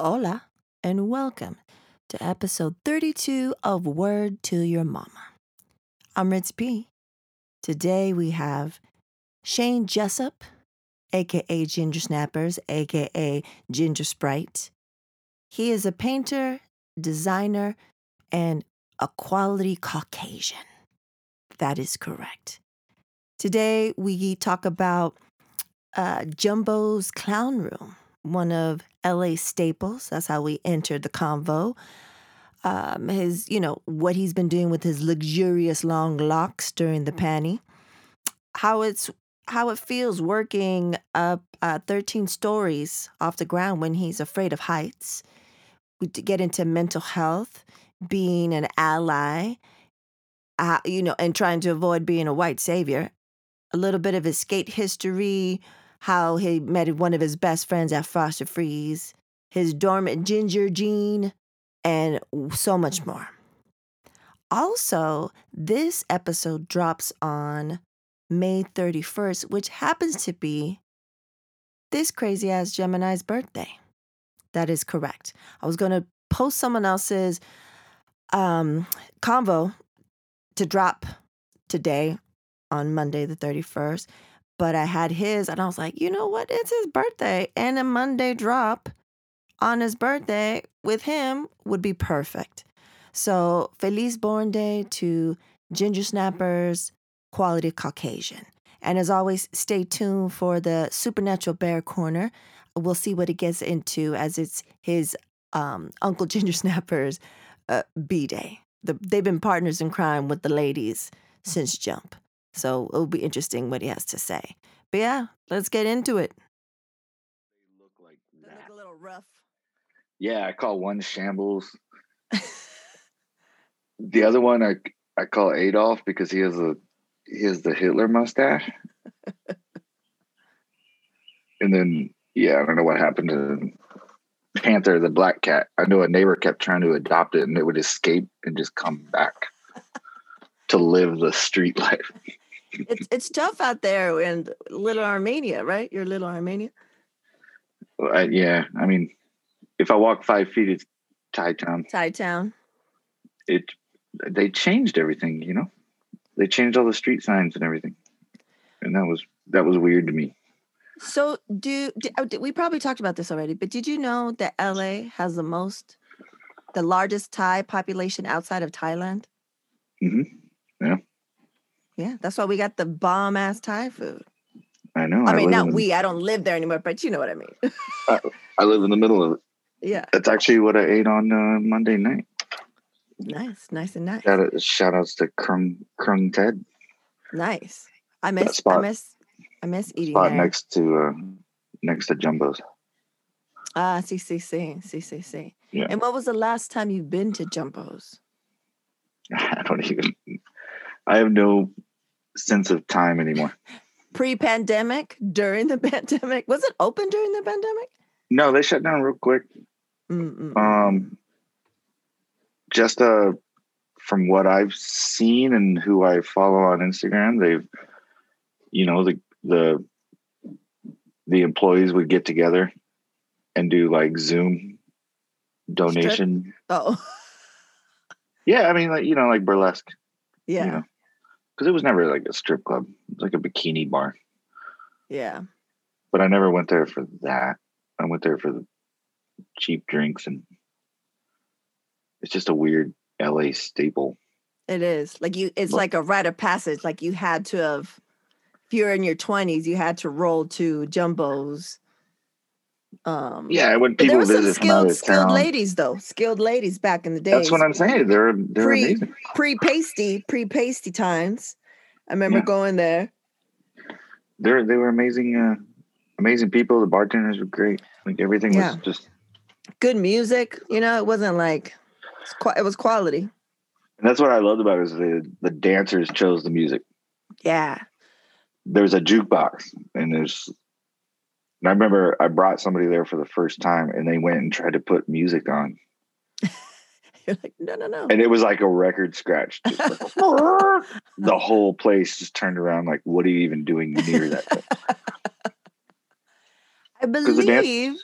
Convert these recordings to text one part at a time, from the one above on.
Hola, and welcome to episode 32 of Word to Your Mama. I'm Ritz P. Today we have Shane Jessup, aka Ginger Snappers, aka Ginger Sprite. He is a painter, designer, and a quality Caucasian. That is correct. Today we talk about uh, Jumbo's Clown Room, one of LA staples. That's how we entered the convo. Um, his, you know, what he's been doing with his luxurious long locks during the panty. How it's how it feels working up uh, 13 stories off the ground when he's afraid of heights. We get into mental health, being an ally, uh, you know, and trying to avoid being a white savior. A little bit of his skate history, how he met one of his best friends at Foster Freeze, his dormant ginger gene, and so much more. Also, this episode drops on May 31st, which happens to be this crazy ass Gemini's birthday. That is correct. I was going to post someone else's um, convo to drop today on Monday, the 31st, but I had his and I was like, you know what? It's his birthday and a Monday drop on his birthday with him would be perfect. So, Feliz Born Day to Ginger Snappers, Quality Caucasian. And as always, stay tuned for the Supernatural Bear Corner. We'll see what it gets into as it's his um, Uncle Ginger Snapper's uh, B Day. The, they've been partners in crime with the ladies since Jump. So it'll be interesting what he has to say. But yeah, let's get into it. They look like that. They look a little rough. Yeah, I call one shambles. The other one I I call Adolf because he has a he has the Hitler mustache. and then yeah, I don't know what happened to Panther, the black cat. I know a neighbor kept trying to adopt it and it would escape and just come back to live the street life. It's it's tough out there in Little Armenia, right? You're Little Armenia. I, yeah, I mean, if I walk five feet, it's Thai town. Thai town. It they changed everything, you know. They changed all the street signs and everything, and that was that was weird to me. So do, do oh, we probably talked about this already, but did you know that LA has the most the largest Thai population outside of Thailand? hmm Yeah, that's why we got the bomb ass Thai food. I know. I mean, not in, we, I don't live there anymore, but you know what I mean. I live in the middle of it. yeah. That's actually what I ate on uh, Monday night. Nice, nice and nice. Shout, out, shout outs to Krung Krung Ted Nice. I miss I spot- miss I miss eating spot there. next to uh, next to Jumbo's. Ah, CCC, CCC. Yeah. And what was the last time you've been to Jumbo's? I don't even. I have no sense of time anymore. Pre-pandemic, during the pandemic? Was it open during the pandemic? No, they shut down real quick. Mm-mm. Um, just uh, from what I've seen and who I follow on Instagram, they've, you know, the the the employees would get together and do like Zoom donation. oh, Yeah, I mean, like you know, like burlesque. yeah, You know, because it was never like a strip club. It was like a bikini bar. yeah. But I never went there for that. I went there for the cheap drinks and it's just a weird LA staple. It is like you. It's But- like a rite of passage. Like you had to have. If you're in your twenties, you had to roll to Jumbo's. Um, Yeah, when but there people were some visit from out skilled, skilled town, ladies though. Skilled ladies back in the days. that's what I'm saying. They're they're Pre- amazing. Pre pasty, pre pasty times. I remember Yeah. going there. They're they were amazing, uh, amazing people. The bartenders were great. Like everything Yeah. was just. Good music. You know, it wasn't like it was quality. And that's what I loved about it is the the dancers chose the music. Yeah. There's a jukebox, and there's. And I remember I brought somebody there for the first time, and they went and tried to put music on, You're like, no, no, no. and it was like a record scratch. Like, the whole place just turned around like, "What are you even doing near that?" I the dance- believe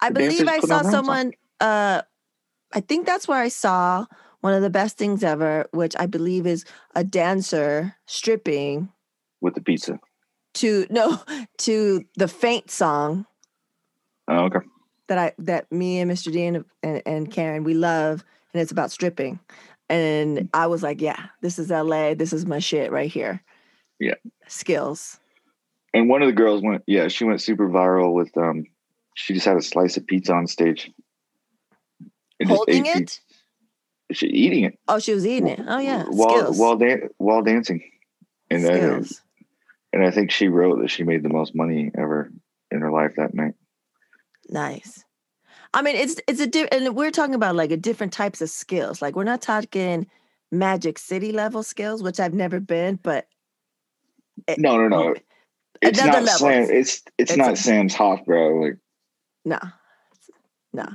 I believe I saw on their own song. someone. Uh, I think that's where I saw one of the best things ever, which I believe is a dancer stripping with the pizza. To no to the faint song Oh, okay. that I that me and Mr. Dean and, and Karen we love, and it's about stripping. And I was like, yeah, this is LA. This is my shit right here. Yeah. Skills. And one of the girls went, yeah, she went super viral with um she just had a slice of pizza on stage. And Holding it? pizza. She eating it. Oh, she was eating it. Oh yeah. While Skills. while dan- while dancing. And Skills. And I think she wrote that she made the most money ever in her life that night. Nice. I mean, it's it's a different, and we're talking about like a different types of skills. Like we're not talking Magic City level skills, which I've never been, but No, no, no. It's not level. Sam. It's it's, It's not a- Sam's Hoff, bro. Like no, no.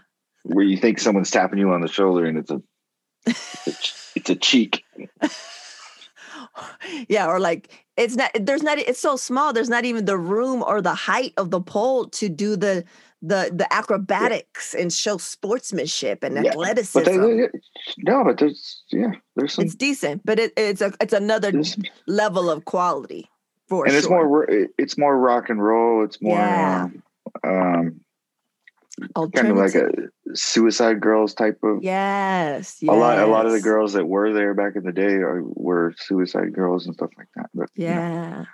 where you think someone's tapping you on the shoulder and it's a it's a, it's a cheek. yeah, or like it's not. There's not. It's so small. There's not even the room or the height of the pole to do the the the acrobatics and show sportsmanship and Yeah, athleticism. But they, no, but there's yeah, there's some, it's decent, but it, it's a it's another level of quality for and sure. it's more it's more rock and roll. It's more Yeah. um, um kind of like a Suicide Girls type of. yes, A lot, a lot of the girls that were there back in the day are, were Suicide Girls and stuff like that. But you know, Yeah,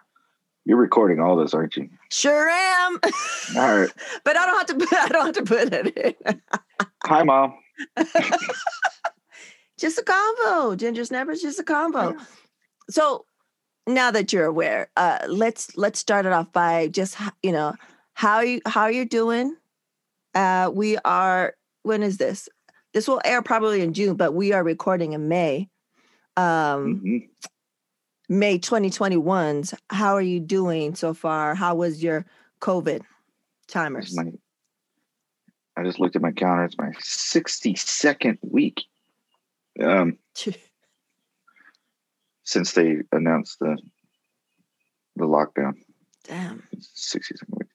you're recording all this, aren't you? sure am. All right. but I don't have to. Put, I don't have to put it in. Hi, mom. just a combo. Ginger snappers, just a combo. Yeah. So now that you're aware, uh, let's let's start it off by just you know how you how you're doing. Uh, we are. When is this? This will air probably in June, but we are recording in May. Um, Mhm. May 2021's. How are you doing so far? How was your COVID timers? my- I just looked at my counter. It's my 62nd week um, since they announced the the lockdown. Damn. 62nd week.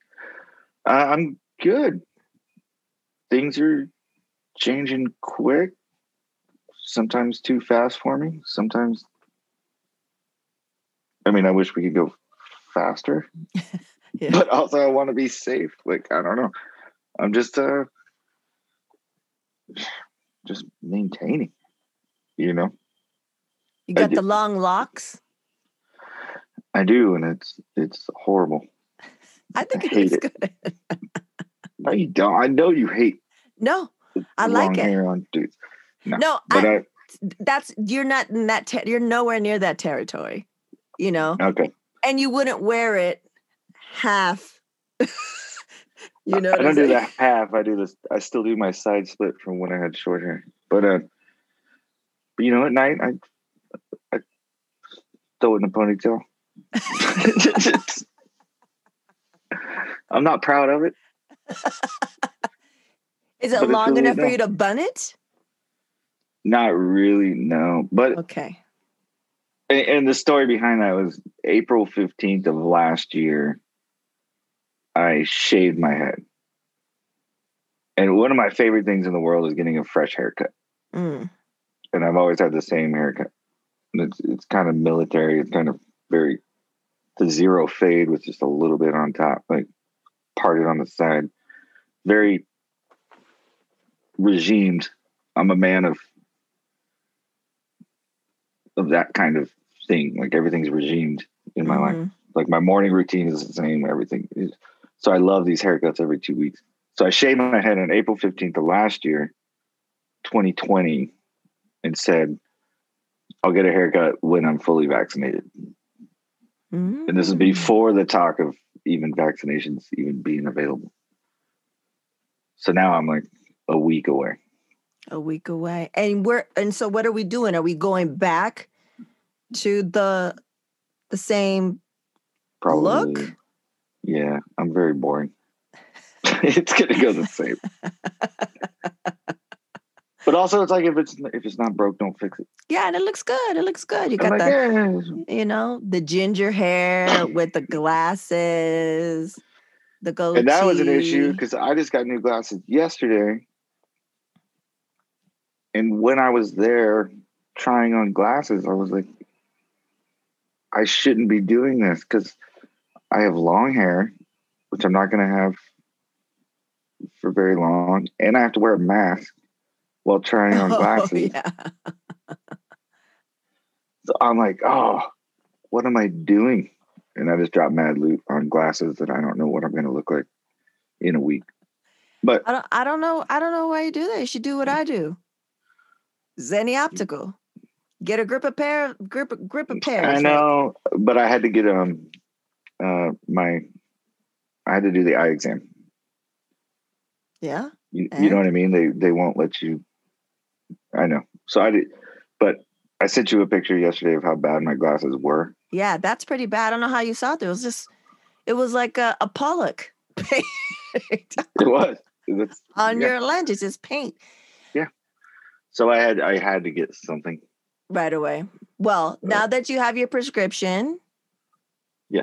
Uh, I'm good. Things are changing quick. Sometimes too fast for me. Sometimes, I mean, I wish we could go faster. Yeah. but also I want to be safe. Like I don't know. I'm just uh just maintaining. You know, You got the long locks. I do, and it's it's horrible. I think it hate looks it. good. No, you don't. I know you hate. No, I like it. Hair on dudes, no, but I, I, that's you're not in that. Ter- you're nowhere near that territory. You know, okay. and you wouldn't wear it half. you know, I I'm don't do that half. I do this. I still do my side split from when I had short hair. But uh, but you know, at night I I throw it in a ponytail. I'm not proud of it. Is it but long really enough for you to bun it? Not really, no. But Okay. and, and the story behind that was April 15th of last year. I shaved my head. And one of my favorite things in the world is getting a fresh haircut. Mm. and I've always had the same haircut. And it's it's kind of military. It's kind of very the zero fade with just a little bit on top, like parted on the side. Very regimed. I'm a man of of that kind of thing. Like everything's regimed in my life. Mhm. Like my morning routine is the same. Everything is. So I love these haircuts every two weeks. So I shaved my head on April 15th of last year, 2020, and said, I'll get a haircut when I'm fully vaccinated. And this is Mm. before the talk of even vaccinations even being available. So now I'm like a week away. a week away, and we're and so what are we doing? Are we going back to the the same Probably. look? Yeah, I'm very boring. it's gonna go the same. but also, it's like if it's if it's not broke, don't fix it. Yeah, and it looks good. It looks good. You got like, the "Eh, you know the ginger hair with the glasses. The goatee. and that was an issue because I just got new glasses yesterday, and when I was there trying on glasses, I was like, I shouldn't be doing this because I have long hair, which I'm not going to have for very long, and I have to wear a mask while trying on Oh, glasses. yeah. So I'm like, oh, what am I doing? And I just dropped mad loot on glasses that I don't know what I'm going to look like in a week. But I don't I don't know. I don't know why you do that. You should do what I do. Zenni. Optical. Get a grip of pair grip grip of pair. I right? know, but I had to get um uh my I had to do the eye exam. Yeah. You, you know what I mean? They they won't let you. I know. So I did, but I sent you a picture yesterday of how bad my glasses were. Yeah, that's pretty bad. I don't know how you saw it. It was just it was like a, a Pollock paint It was. On yeah. your lens. It's just paint Yeah. So I had I had to get something. right away. Well, now that you have your prescription. Yeah.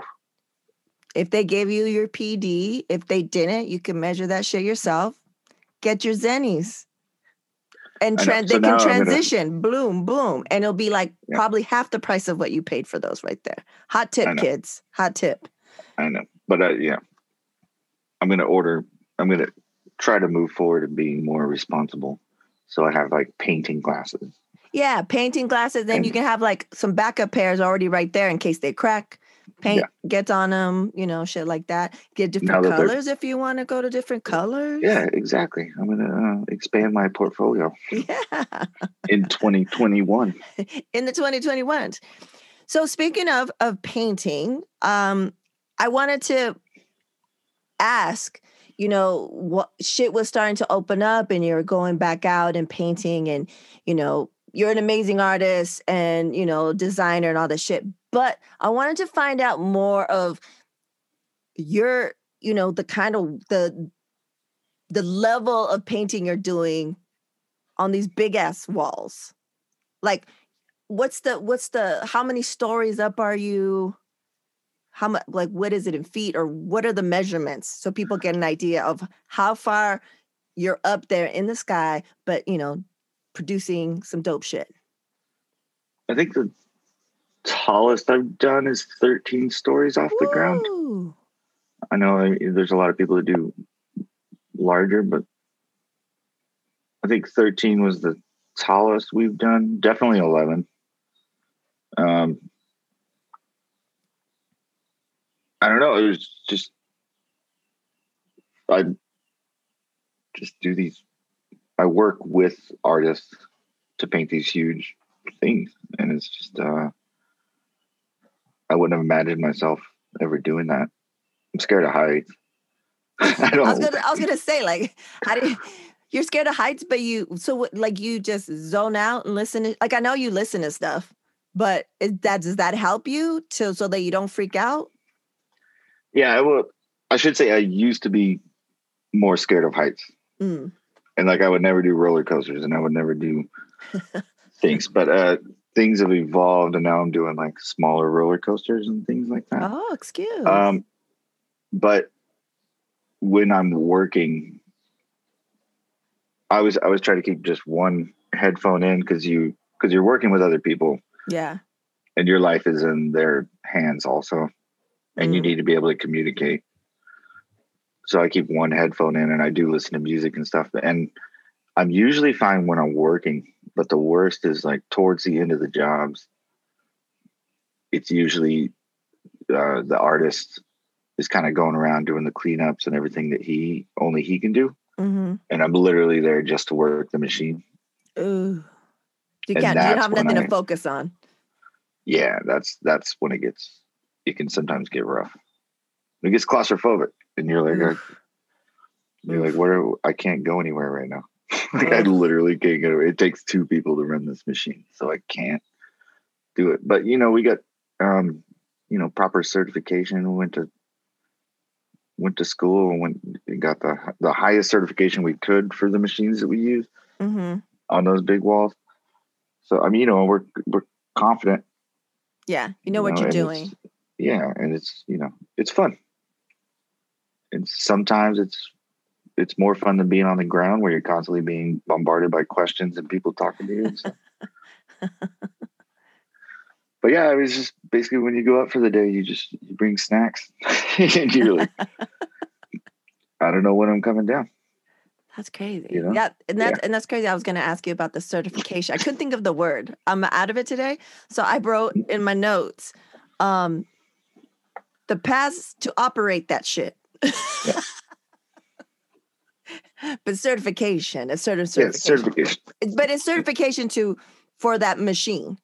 If they gave you your PD, if they didn't, you can measure that shit yourself. Get your zennies. And know. So they can I'm gonna- transition, bloom, bloom, and it'll be like Yeah. probably half the price of what you paid for those right there. Hot tip, kids. Hot tip. I know, but uh, yeah, I'm gonna order. I'm gonna try to move forward and being more responsible. So I have like painting glasses. Yeah, painting glasses. Then you can have like some backup pairs already right there in case they crack. Paint gets on them, you know, shit like that. Get different colors if you want to go to different colors. Yeah, exactly. I'm gonna uh, expand my portfolio Yeah. in 2021. in the 2021. So speaking of of painting, um, I wanted to ask, you know, what shit was starting to open up and you're going back out and painting and you know, you're an amazing artist and you know, designer and all this shit. But I wanted to find out more of your, you know, the kind of the the level of painting you're doing on these big ass walls. Like what's the what's the how many stories up are you? How much like what is it in feet or what are the measurements so people get an idea of how far you're up there in the sky, but you know, producing some dope shit. I think the tallest I've done is 13 stories off the ground. I know there's a lot of people that do larger, but I think 13 was the tallest we've done. Definitely 11. Um, I don't know. It was just I just do these. I work with artists to paint these huge things, and it's just uh, I wouldn't have imagined myself ever doing that. I'm scared of heights. I I was gonna I was gonna say like how do you, you're scared of heights, but you so like you just zone out and listen to like I know you listen to stuff, but is that does that help you to so that you don't freak out? Yeah, I will. I should say I used to be more scared of heights, Mm. and like I would never do roller coasters, and I would never do things. But uh, things have evolved, and now I'm doing like smaller roller coasters and things like that. Oh, excuse. Um, but when I'm working, I was I was trying to keep just one headphone in because you because you're working with other people, yeah. and your life is in their hands also, and you Mhm. need to be able to communicate. So I keep one headphone in, and I do listen to music and stuff. And I'm usually fine when I'm working, but the worst is like towards the end of the jobs. It's usually uh, the artist is kind of going around doing the cleanups and everything that he only he can do, Mm-hmm. and I'm literally there just to work the machine. Ooh. You And can't. You don't have nothing I- to focus on. Yeah, that's that's when it gets it can sometimes get rough. It gets claustrophobic, and you're like, Oof. you're like, Oof. what? I can't go anywhere right now. like I literally can't go. Away. It takes two people to run this machine, so I can't do it. But you know, we got um, you know proper certification. We went to went to school and went and got the the highest certification we could for the machines that we use Mm-hmm. on those big walls. So I mean, you know, we're we're confident. Yeah. You know what know, you're doing. Yeah, and it's you know it's fun. and sometimes it's it's more fun than being on the ground where you're constantly being bombarded by questions and people talking to you. So. but yeah, it was just basically when you go out for the day, you just you bring snacks and you're like, I don't know when I'm coming down. That's crazy. You know? Yeah, and that's Yeah. and that's crazy. I was going to ask you about the certification. I couldn't think of the word. I'm out of it today, so I wrote in my notes, um, the paths to operate that shit. But certification, a certain certification. certification. But it's certification to for that machine,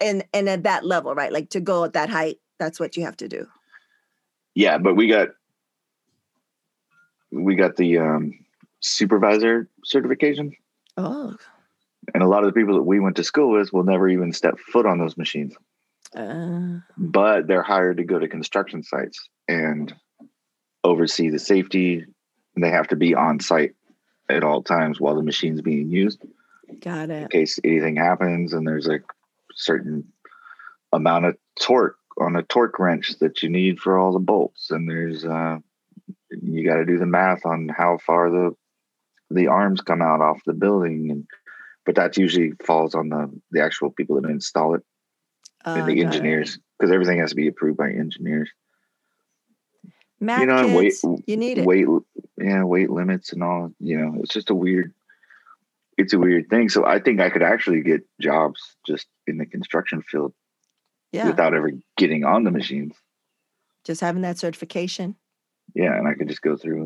and and at that level, right? Like to go at that height. That's what you have to do. Yeah, but we got we got the um, supervisor certification, Oh, and a lot of the people that we went to school with will never even step foot on those machines. uh, but they're hired to go to construction sites and oversee the safety and they have to be on site at all times while the machine's being used got it. in case anything happens and there's a certain amount of torque on a torque wrench that you need for all the bolts and there's uh you got to do the math on how far the the arms come out off the building and but that usually falls on the the actual people that install it Uh, and the engineers because everything has to be approved by engineers. You know, and weight, kids, you need it. weight, yeah, weight limits and all. You know, it's just a weird. It's a weird thing. So I think I could actually get jobs just in the construction field yeah, without ever getting on the machines. just having that certification. Yeah, and I could just go through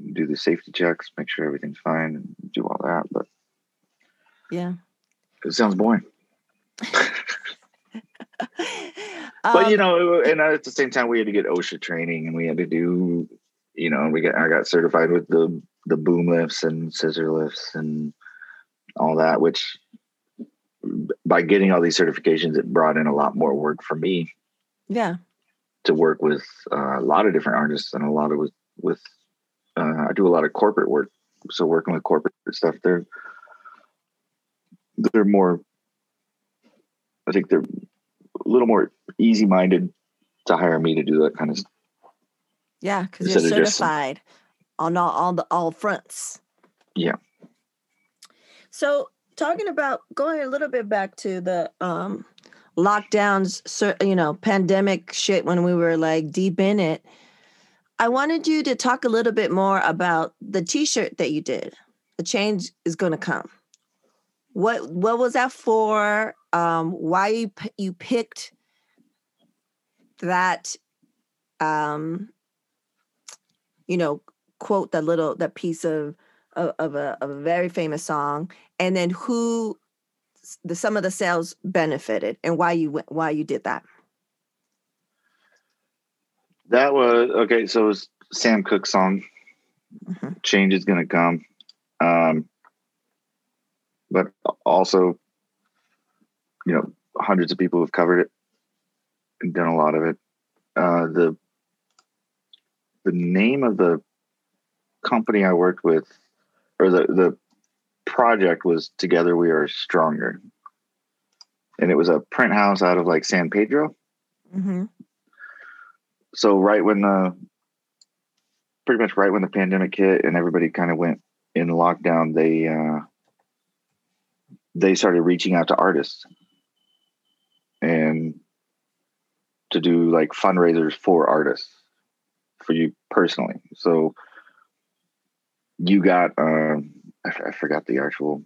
and do the safety checks, make sure everything's fine, and do all that. But Yeah. it sounds boring. but you Um, know, and at the same time, we had to get OSHA training, and we had to do, you know, we got I got certified with the the boom lifts and scissor lifts and all that. Which by getting all these certifications, it brought in a lot more work for me yeah, to work with uh, a lot of different artists and a lot of with with uh, I do a lot of corporate work. So working with corporate stuff, they're they're more. I think they're a little more easy minded to hire me to do that kind of stuff. Yeah, because you're Instead of just- certified on all, all the all fronts. Yeah. So talking about going a little bit back to the um lockdowns, you know, pandemic shit when we were like deep in it. I wanted you to talk a little bit more about the T-shirt that you did. The change is going to come. What what was that for? Um, why you p- you picked that? Um, you know, quote that little that piece of of, of a of a very famous song, and then who the some of the sales benefited and why you went why you did that. That was okay. So it was Sam Cooke's song. Mhm. Change is gonna come, um, but also, you know, hundreds of people have covered it and done a lot of it. Uh, the the name of the company I worked with, or the the project was Together We Are Stronger, and it was a print house out of like San Pedro. Mm-hmm. so right when the pretty much right when the pandemic hit and everybody kind of went in lockdown they uh they started reaching out to artists. And to do like fundraisers for artists for you personally. So you got um I, f- I forgot the actual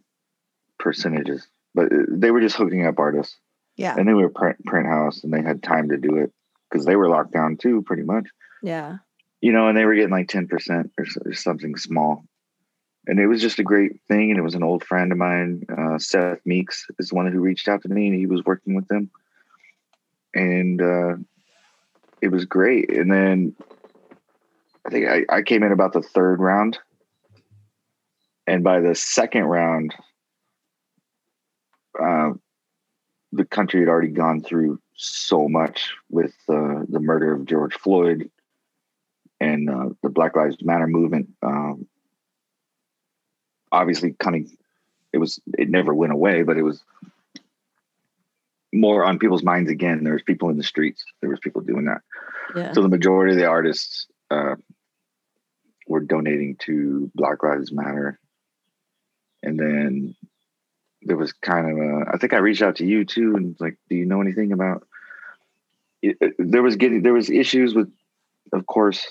percentages but uh, they were just hooking up artists. Yeah, and they were print, print house and they had time to do it because they were locked down too pretty much. Yeah, you know and they were getting like 10% or, or something small. And it was just a great thing and it was an old friend of mine uh, seth meeks is the one who reached out to me and he was working with them. And uh, it was great. And then i think I, I came in about the third round and by the second round uh, the country had already gone through so much with uh, the murder of George Floyd and uh, the Black Lives Matter movement. Um, obviously, coming, it was it never went away, but it was more on people's minds again. There was people in the streets. There was people doing that. yeah. So the majority of the artists uh, were donating to Black Lives Matter. And then there was kind of a, I think I reached out to you too, and like, do you know anything about? It, it, there was getting there was issues with, of course,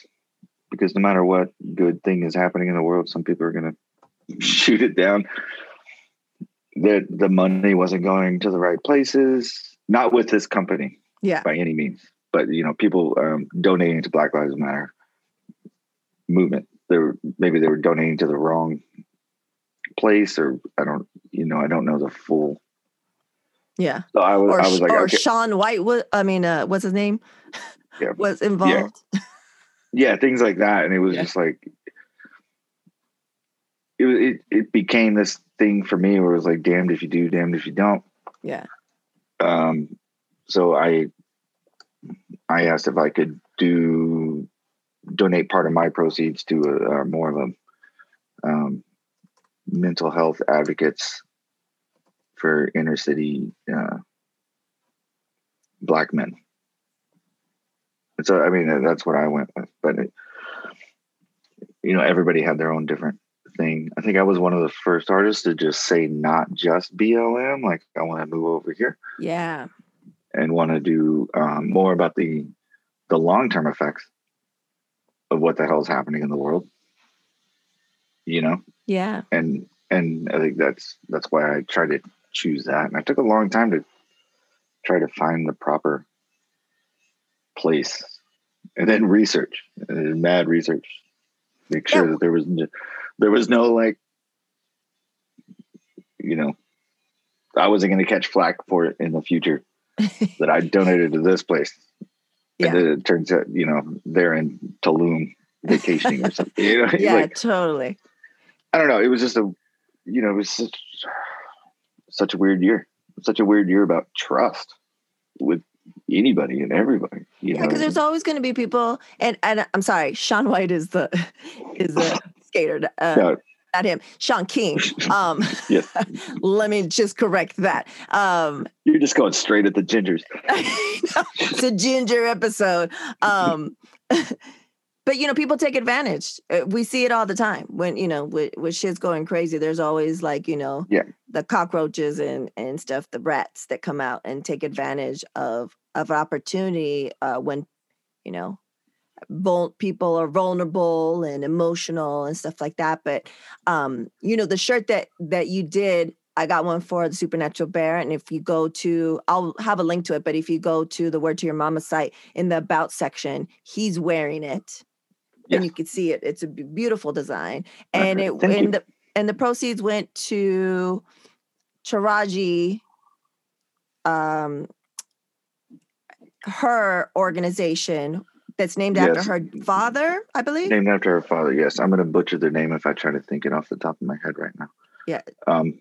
because no matter what good thing is happening in the world, some people are gonna shoot it down. That the money wasn't going to the right places, not with this company Yeah. by any means, but you know, people um, donating to Black Lives Matter movement. They were maybe they were donating to the wrong place, or I don't, you know, I don't know the full. Yeah. So I was, Or, I was like, or okay, Shaun White, was, I mean, uh, what's his name? Yeah. was involved. yeah, things like that, and it was Yeah. just like it, it. It became this thing for me where it was like, damned if you do, damned if you don't. Yeah. um, so I I asked if I could do donate part of my proceeds to a, a more of a um, mental health advocates for inner city uh, black men. So I mean that's what I went with, but it, you know everybody had their own different thing. I think I was one of the first artists to just say not just BLM, like I want to move over here Yeah. and want to do um, more about the the long term effects of what the hell is happening in the world. You know, Yeah. and and I think that's that's why I tried to choose that, and I took a long time to try to find the proper place, and then research, and mad research, make sure Yeah. that there was there was no like, you know, I wasn't going to catch flack for it in the future that I donated to this place. Yeah. And then it turns out, you know, they're in Tulum vacationing or something. You know, Yeah, like totally. I don't know. It was just a, you know, it was such, such a weird year. Such a weird year about trust with anybody and everybody. You Yeah, because there's always going to be people, and and I'm sorry, Shaun White is the is the skater, uh, No, not him. Shaun King. Um, yes, let me just correct that. Um, you're just going straight at the gingers. it's a ginger episode. Um, but you know, people take advantage. Uh, We see it all the time when you know with, with shit's going crazy. There's always like you know, Yeah. the cockroaches and and stuff, the rats that come out and take advantage of of opportunity uh, when you know vul- people are vulnerable and emotional and stuff like that. But um, you know, the shirt that that you did, I got one for the Supernatural Bear, and if you go to, I'll have a link to it. But if you go to the Word to Your Mama site in the About section, he's wearing it, and you can see it. It's a beautiful design, Okay, and it thank you. and the and the proceeds went to Taraji. Um, her organization that's named after her father, I believe. Named after her father. Yes, I'm going to butcher their name if I try to think it off the top of my head right now. Yeah. Um.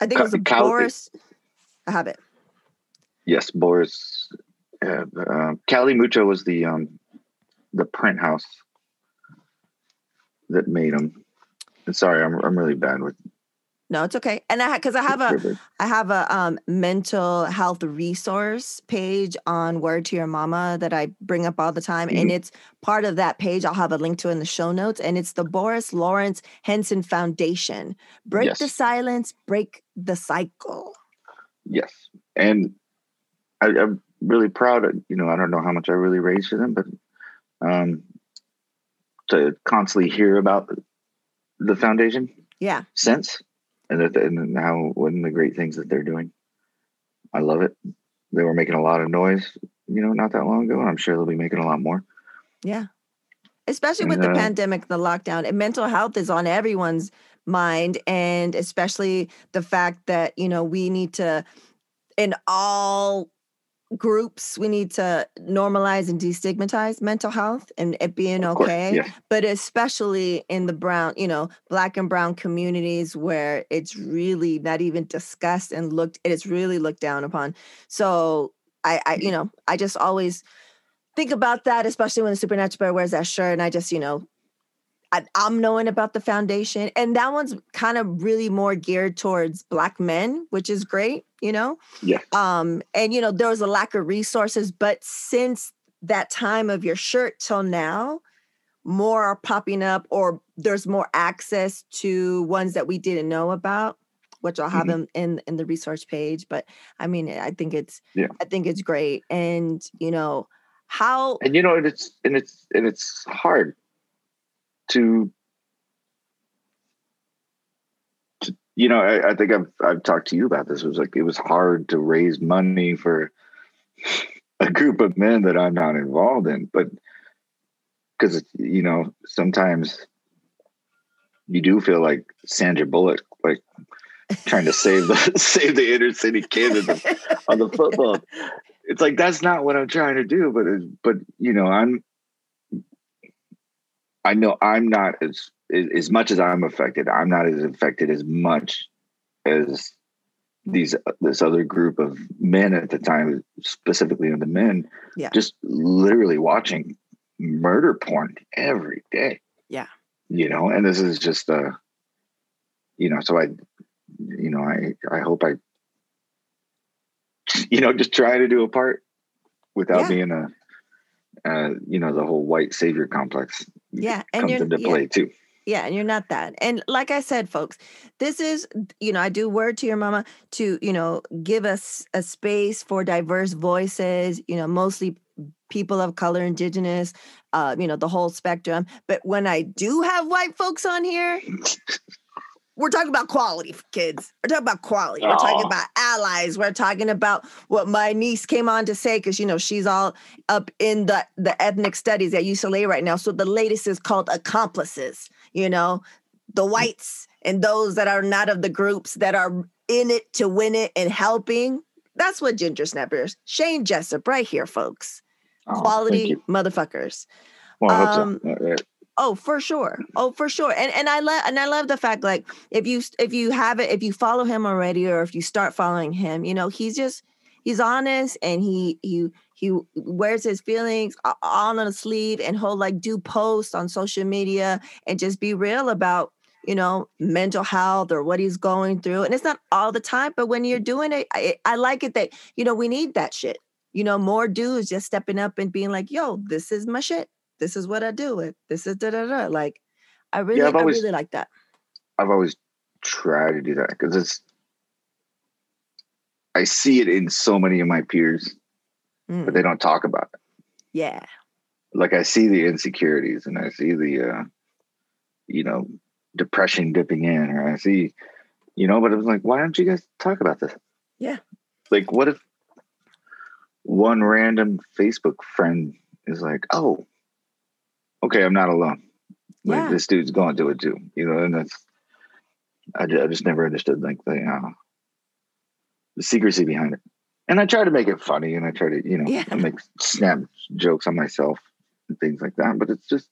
I think it was a Cal- Boris. I have it. Yes, Boris. Uh, uh, Cali Mucho was the um, the print house that made them. And Sorry, I'm I'm really bad with No, it's okay. And I because I have a. I have a um, mental health resource page on Word to Your Mama that I bring up all the time, and it's part of that page. I'll have a link to in the show notes, and it's the Boris Lawrence Henson Foundation. Break the silence, break the cycle. Yes, and I, I'm really proud. Of, you know, I don't know how much I really raised for them, but um, to constantly hear about the foundation Yeah, since, and that and now what the great things that they're doing. I love it. They were making a lot of noise, you know, not that long ago, and I'm sure they'll be making a lot more. yeah. Especially with the And, uh, pandemic, the lockdown, and mental health is on everyone's mind, and especially the fact that you know we need to, in all groups, we need to normalize and destigmatize mental health and it being Of course, okay. yes. but especially in the brown, you know, black and brown communities where it's really not even discussed and looked, it's really looked down upon. So I, I, you mm-hmm. know, I just always think about that, especially when the supernatural bear wears that shirt, and I just, you know, I, I'm knowing about the foundation, and that one's kind of really more geared towards black men, which is great, you know. Yeah. Um, and you know, there was a lack of resources, but since that time of your shirt till now, more are popping up or there's more access to ones that we didn't know about which i'll have Mhm. them in in the research page but i mean i think it's Yeah. i think it's great and you know how and you know and it's and it's and it's hard to to you know I, I think I've I've talked to you about this it was like it was hard to raise money for a group of men that I'm not involved in but because you know sometimes you do feel like Sandra Bullock like trying to save the save the inner city kid the on the football. It's like that's not what I'm trying to do, but but you know, I'm I know I'm not as as much as I'm affected. I'm not as affected as much as these this other group of men at the time, specifically the men. Yeah. just literally watching murder porn every day. Yeah. you know, and this is just uh, you know, so I, you know, I I hope I you know, just try to do a part without Yeah. being a, uh, you know, the whole white savior complex yeah and comes into yeah, play too. Yeah, and you're not that. And like I said, folks, this is, you know, I do word to your mama to, you know, give us a space for diverse voices, you know, mostly people of color, indigenous, uh, you know, the whole spectrum. But when I do have white folks on here, we're talking about quality kids. We're talking about quality. We're talking about allies. We're talking about what my niece came on to say because you know she's all up in the the ethnic studies at UCLA right now. So the latest is called accomplices. You know, the whites and those that are not of the groups that are in it to win it and helping. That's what Ginger Snappers. Shane Jessup, right here, folks. Oh, Quality motherfuckers. Well, um, so. Oh, for sure. Oh, for sure. And and I love and I love the fact like if you if you have it if you follow him already or if you start following him, you know, he's just he's honest and he he he wears his feelings all on his sleeve and he'll like do posts on social media and just be real about you know mental health or what he's going through and it's not all the time but when you're doing it I, I like it that you know we need that shit you know more dudes just stepping up and being like yo this is my shit this is what I do with. This is da da da. Like, I really, I've I really like that. I've always tried to do that because it's. I see it in so many of my peers, Mm, but they don't talk about it. yeah, Like I see the insecurities and I see the, uh, you know, depression dipping in, or I see, you know, but it was like, why don't you guys talk about this? Yeah. Like, what if one random Facebook friend is like, oh, okay, I'm not alone. Like Yeah. this dude's going through it too, you know, and that's, I, ju- I just never understood like the, uh, the secrecy behind it. And I try to make it funny and I try to, you know, Yeah. make snap jokes on myself and things like that. But it's just,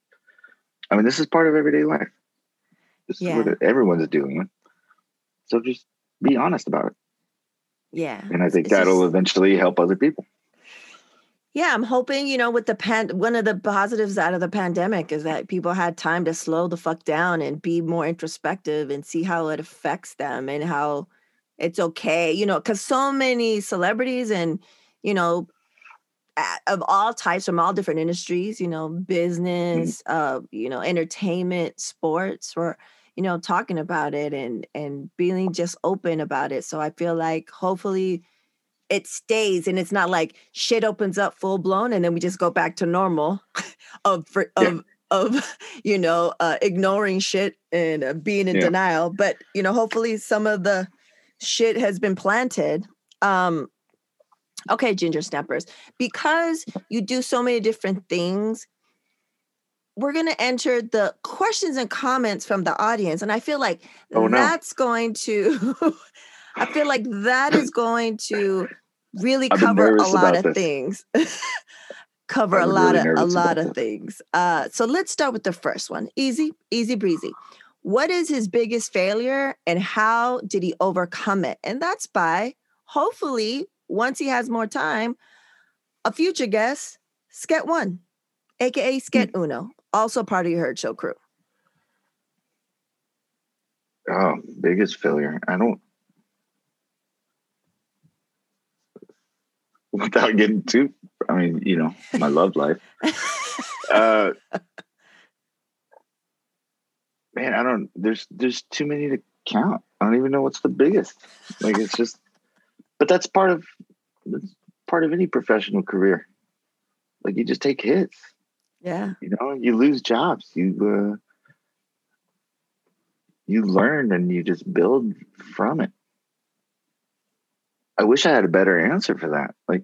I mean, this is part of everyday life. This Yeah. is what everyone's doing. So just be honest about it. yeah. And I think It's that'll just- eventually help other people. yeah, I'm hoping, you know, with the pan, one of the positives out of the pandemic is that people had time to slow the fuck down and be more introspective and see how it affects them and how it's okay, you know, because so many celebrities and, you know, of all types from all different industries, you know, business, uh, you know, entertainment, sports, or you know, talking about it and and being just open about it. So I feel like hopefully it stays and it's not like shit opens up full blown and then we just go back to normal of for, Yeah. of of you know uh, ignoring shit and uh, being in Yeah. denial but you know hopefully some of the shit has been planted um okay ginger snappers because you do so many different things we're going to enter the questions and comments from the audience and i feel like Oh, no. that's going to i feel like that is going to really cover a lot of this. things. Cover I've a lot really of a lot of things. Uh so let's start with the first one. Easy easy breezy what is his biggest failure and how did he overcome it and that's by hopefully once he has more time a future guest sket one aka sket uno also part of your herd show crew Oh, biggest failure. I don't, without getting too, I mean, you know, my love life. Uh, man, I don't. There's there's too many to count. I don't even know what's the biggest. Like it's just, but that's part of that's part of any professional career. Like you just take hits. Yeah. You know, you lose jobs. You uh, you learn and you just build from it. I wish I had a better answer for that. Like,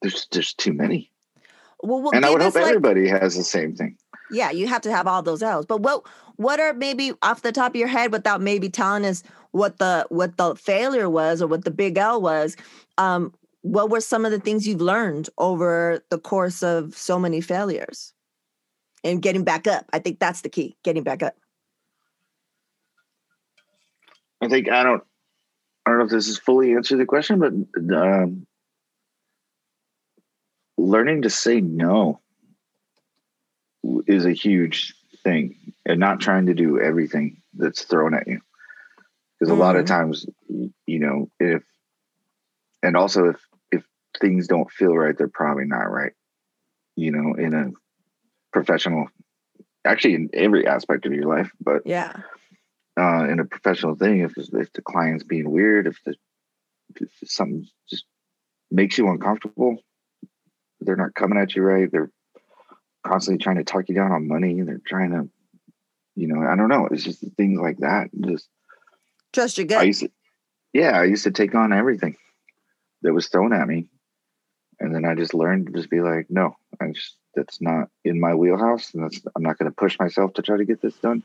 there's just too many. Well, well and I would hope like- everybody has the same thing. Yeah, you have to have all those L's. But what what are maybe off the top of your head without maybe telling us what the what the failure was or what the big L was? Um, what were some of the things you've learned over the course of so many failures and getting back up? I think that's the key, getting back up. I think I don't. I don't know if this is fully answered the question, but um, learning to say no is a huge thing, and not trying to do everything that's thrown at you. Because a lot of Mm. times, you know, if and also if if things don't feel right, they're probably not right. You know, in a professional, actually in every aspect of your life, but Yeah. uh, in a professional thing, if if the client's being weird, if the if something just makes you uncomfortable, they're not coming at you right. They're constantly trying to talk you down on money. They're trying to, you know, I don't know. It's just things like that. Just Trust your I gut. used to, yeah, I used to take on everything that was thrown at me, and then I just learned to just be like, no, I just that's not in my wheelhouse, and that's I'm not going to push myself to try to get this done.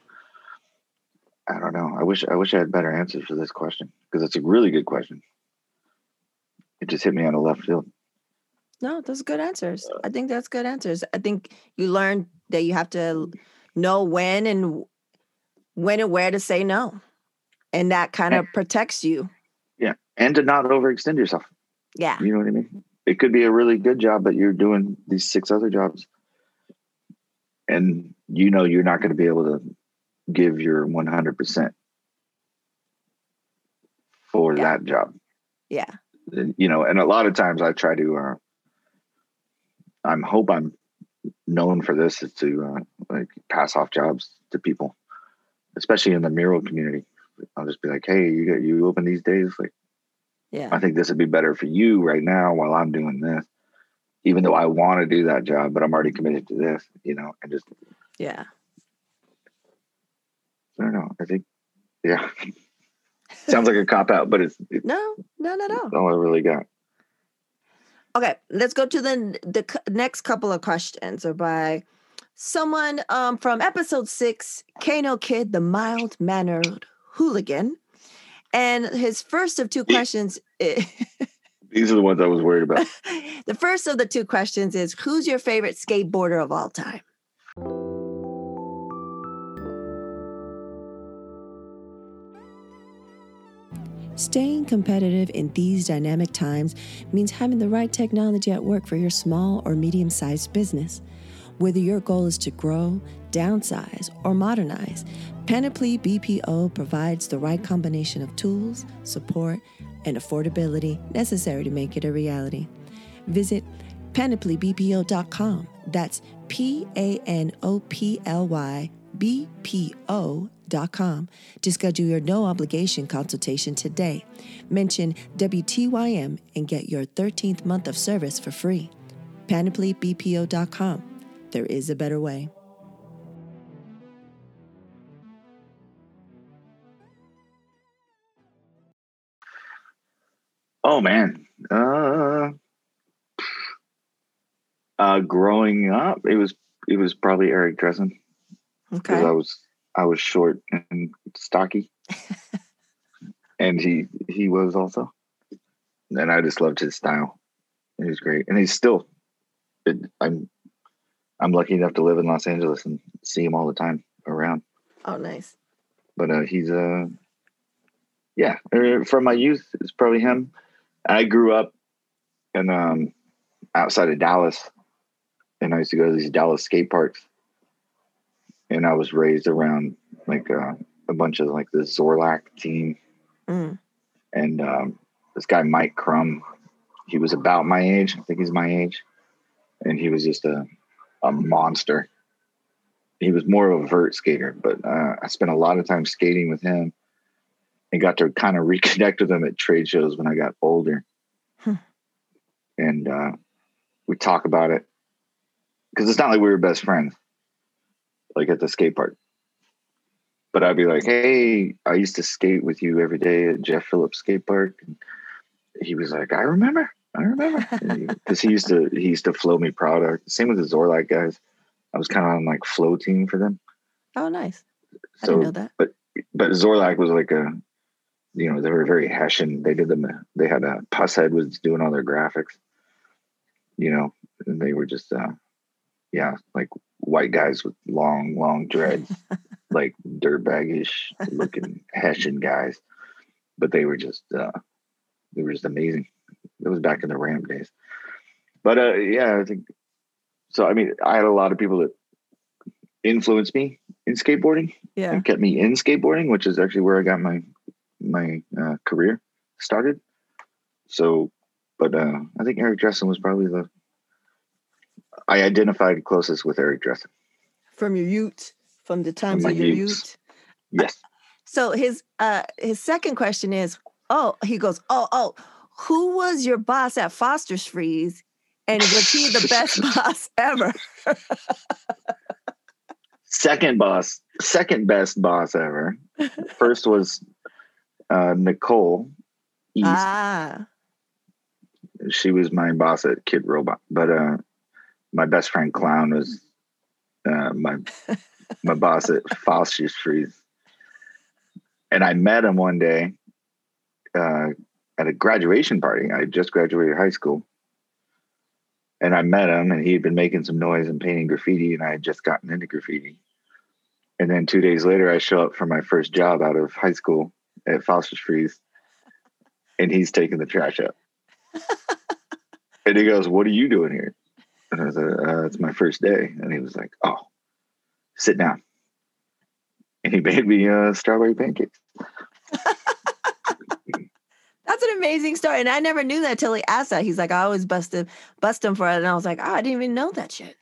I don't know. I wish I wish I had better answers for this question because it's a really good question. It just hit me out of left field. No, those are good answers. I think that's good answers. I think you learn that you have to know when and when and where to say no. And that kind of protects you. Yeah, and to not overextend yourself. Yeah. You know what I mean? It could be a really good job, but you're doing these six other jobs. And you know you're not going to be able to give your 100% for Yeah. that job. Yeah. You know, and a lot of times I try to, uh, I'm hope I'm known for this is to uh, like pass off jobs to people, especially in the mural community. I'll just be like, hey, you get you open these days, like. Yeah. I think this would be better for you right now while I'm doing this. Even though I want to do that job, but I'm already committed to this, you know, and just Yeah. I don't know. I think yeah. Sounds like a cop out, but it's, it's No, no, no, no. all I really got. Okay, let's go to the the next couple of questions are by someone um, from episode six, Kano Kid, the mild mannered hooligan. And his first of two questions, These are the ones I was worried about. the first of the two questions is Who's your favorite skateboarder of all time? Staying competitive in these dynamic times means having the right technology at work for your small or medium sized business. Whether your goal is to grow, downsize, or modernize, Panoply BPO provides the right combination of tools, support, and affordability necessary to make it a reality. Visit panoplybpo.com. That's P A N O P L Y B P O.com to schedule your no obligation consultation today. Mention WTYM and get your 13th month of service for free. PanoplyBPO.com. There is a better way. Oh man. Uh uh growing up, it was it was probably Eric Dressen because I Okay. was I was short and stocky. and he he was also. And I just loved his style. He was great. And he's still it, I'm I'm lucky enough to live in Los Angeles and see him all the time around. Oh, nice. But uh he's uh yeah, er, from my youth it's probably him. I grew up in um outside of Dallas and I used to go to these Dallas skate parks. And I was raised around like uh, a bunch of like the Zorlac team Mm. and um, this guy Mike Crum. He was about my age. I think he's my age, and he was just a a monster. He was more of a vert skater, but uh, I spent a lot of time skating with him and got to kind of reconnect with him at trade shows when I got older. Hmm. And uh, we talk about it because it's not like we were best friends, like at the skate park. But I'd be like, "Hey, I used to skate with you every day at Jeff Phillips skate park." And he was like, "I remember, I remember," because he used to he used to flow me product. Same with the Zorlac guys. I was kind of on like flow team for them. Oh, nice. I So, didn't know that. but but Zorlac was like a, you know, they were very Hessian. They did them. They had a Pushead was doing all their graphics. You know, and they were just, uh, yeah, like white guys with long, long dreads, like dirtbaggish looking Hessian guys. But they were just, uh, they were just amazing. It was back in the Ram days. But uh, yeah, I think so. I mean, I had a lot of people that influenced me in skateboarding Yeah. and kept me in skateboarding, which is actually where I got my my uh, career started. So, but uh, I think Eric Dressen was probably the I identified closest with Eric Dressen. From your youth, from the times my of your youth. youth. Yes, So his uh his second question is, oh, he goes, oh, oh, who was your boss at Foster's Freeze? And was he the best boss ever? second boss, second best boss ever. First was uh, Nicole East. Ah, she was my boss at Kidrobot, but uh, my best friend Clown was uh, my my boss at Foster's Freeze. And I met him one day uh, at a graduation party. I had just graduated high school. And I met him, and he had been making some noise and painting graffiti, and I had just gotten into graffiti. And then two days later, I show up for my first job out of high school at Foster's Freeze, and he's taking the trash out. and he goes, "What are you doing here?" And I was like, uh, "It's my first day." And he was like, "Oh, sit down." And he made me uh, strawberry pancakes. that's an amazing story. And I never knew that till he asked that. He's like, I always busted bust him for it. And I was like, oh, I didn't even know that shit.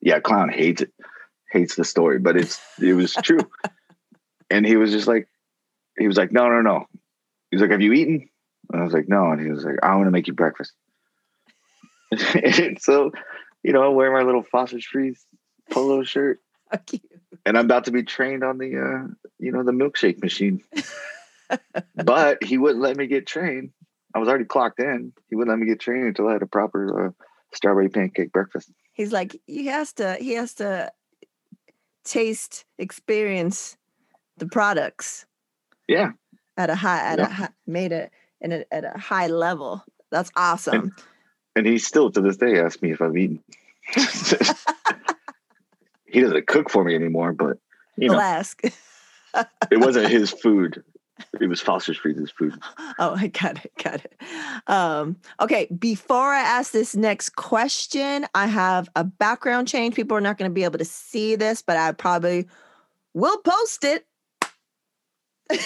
Yeah, clown hates it, hates the story, but it's it was true. and he was just like, he was like, "No, no, no." He was like, "Have you eaten?" And I was like, "No." And he was like, "I want to make you breakfast." so, you know, wearing my little Foster's Freeze polo shirt, and I'm about to be trained on the uh, you know, the milkshake machine. but he wouldn't let me get trained. I was already clocked in. He wouldn't let me get trained until I had a proper uh, strawberry pancake breakfast. He's like, he has to, he has to taste, experience the products Yeah. at a high, at Yeah. a high, made it in a, at a high level. That's awesome. And he still to this day asks me if I've eaten. he doesn't cook for me anymore, but you He'll know, ask. it wasn't his food. It was Foster's Freeze's food. Oh, I got it. Got it. Um, okay. Before I ask this next question, I have a background change. People are not going to be able to see this, but I probably will post it.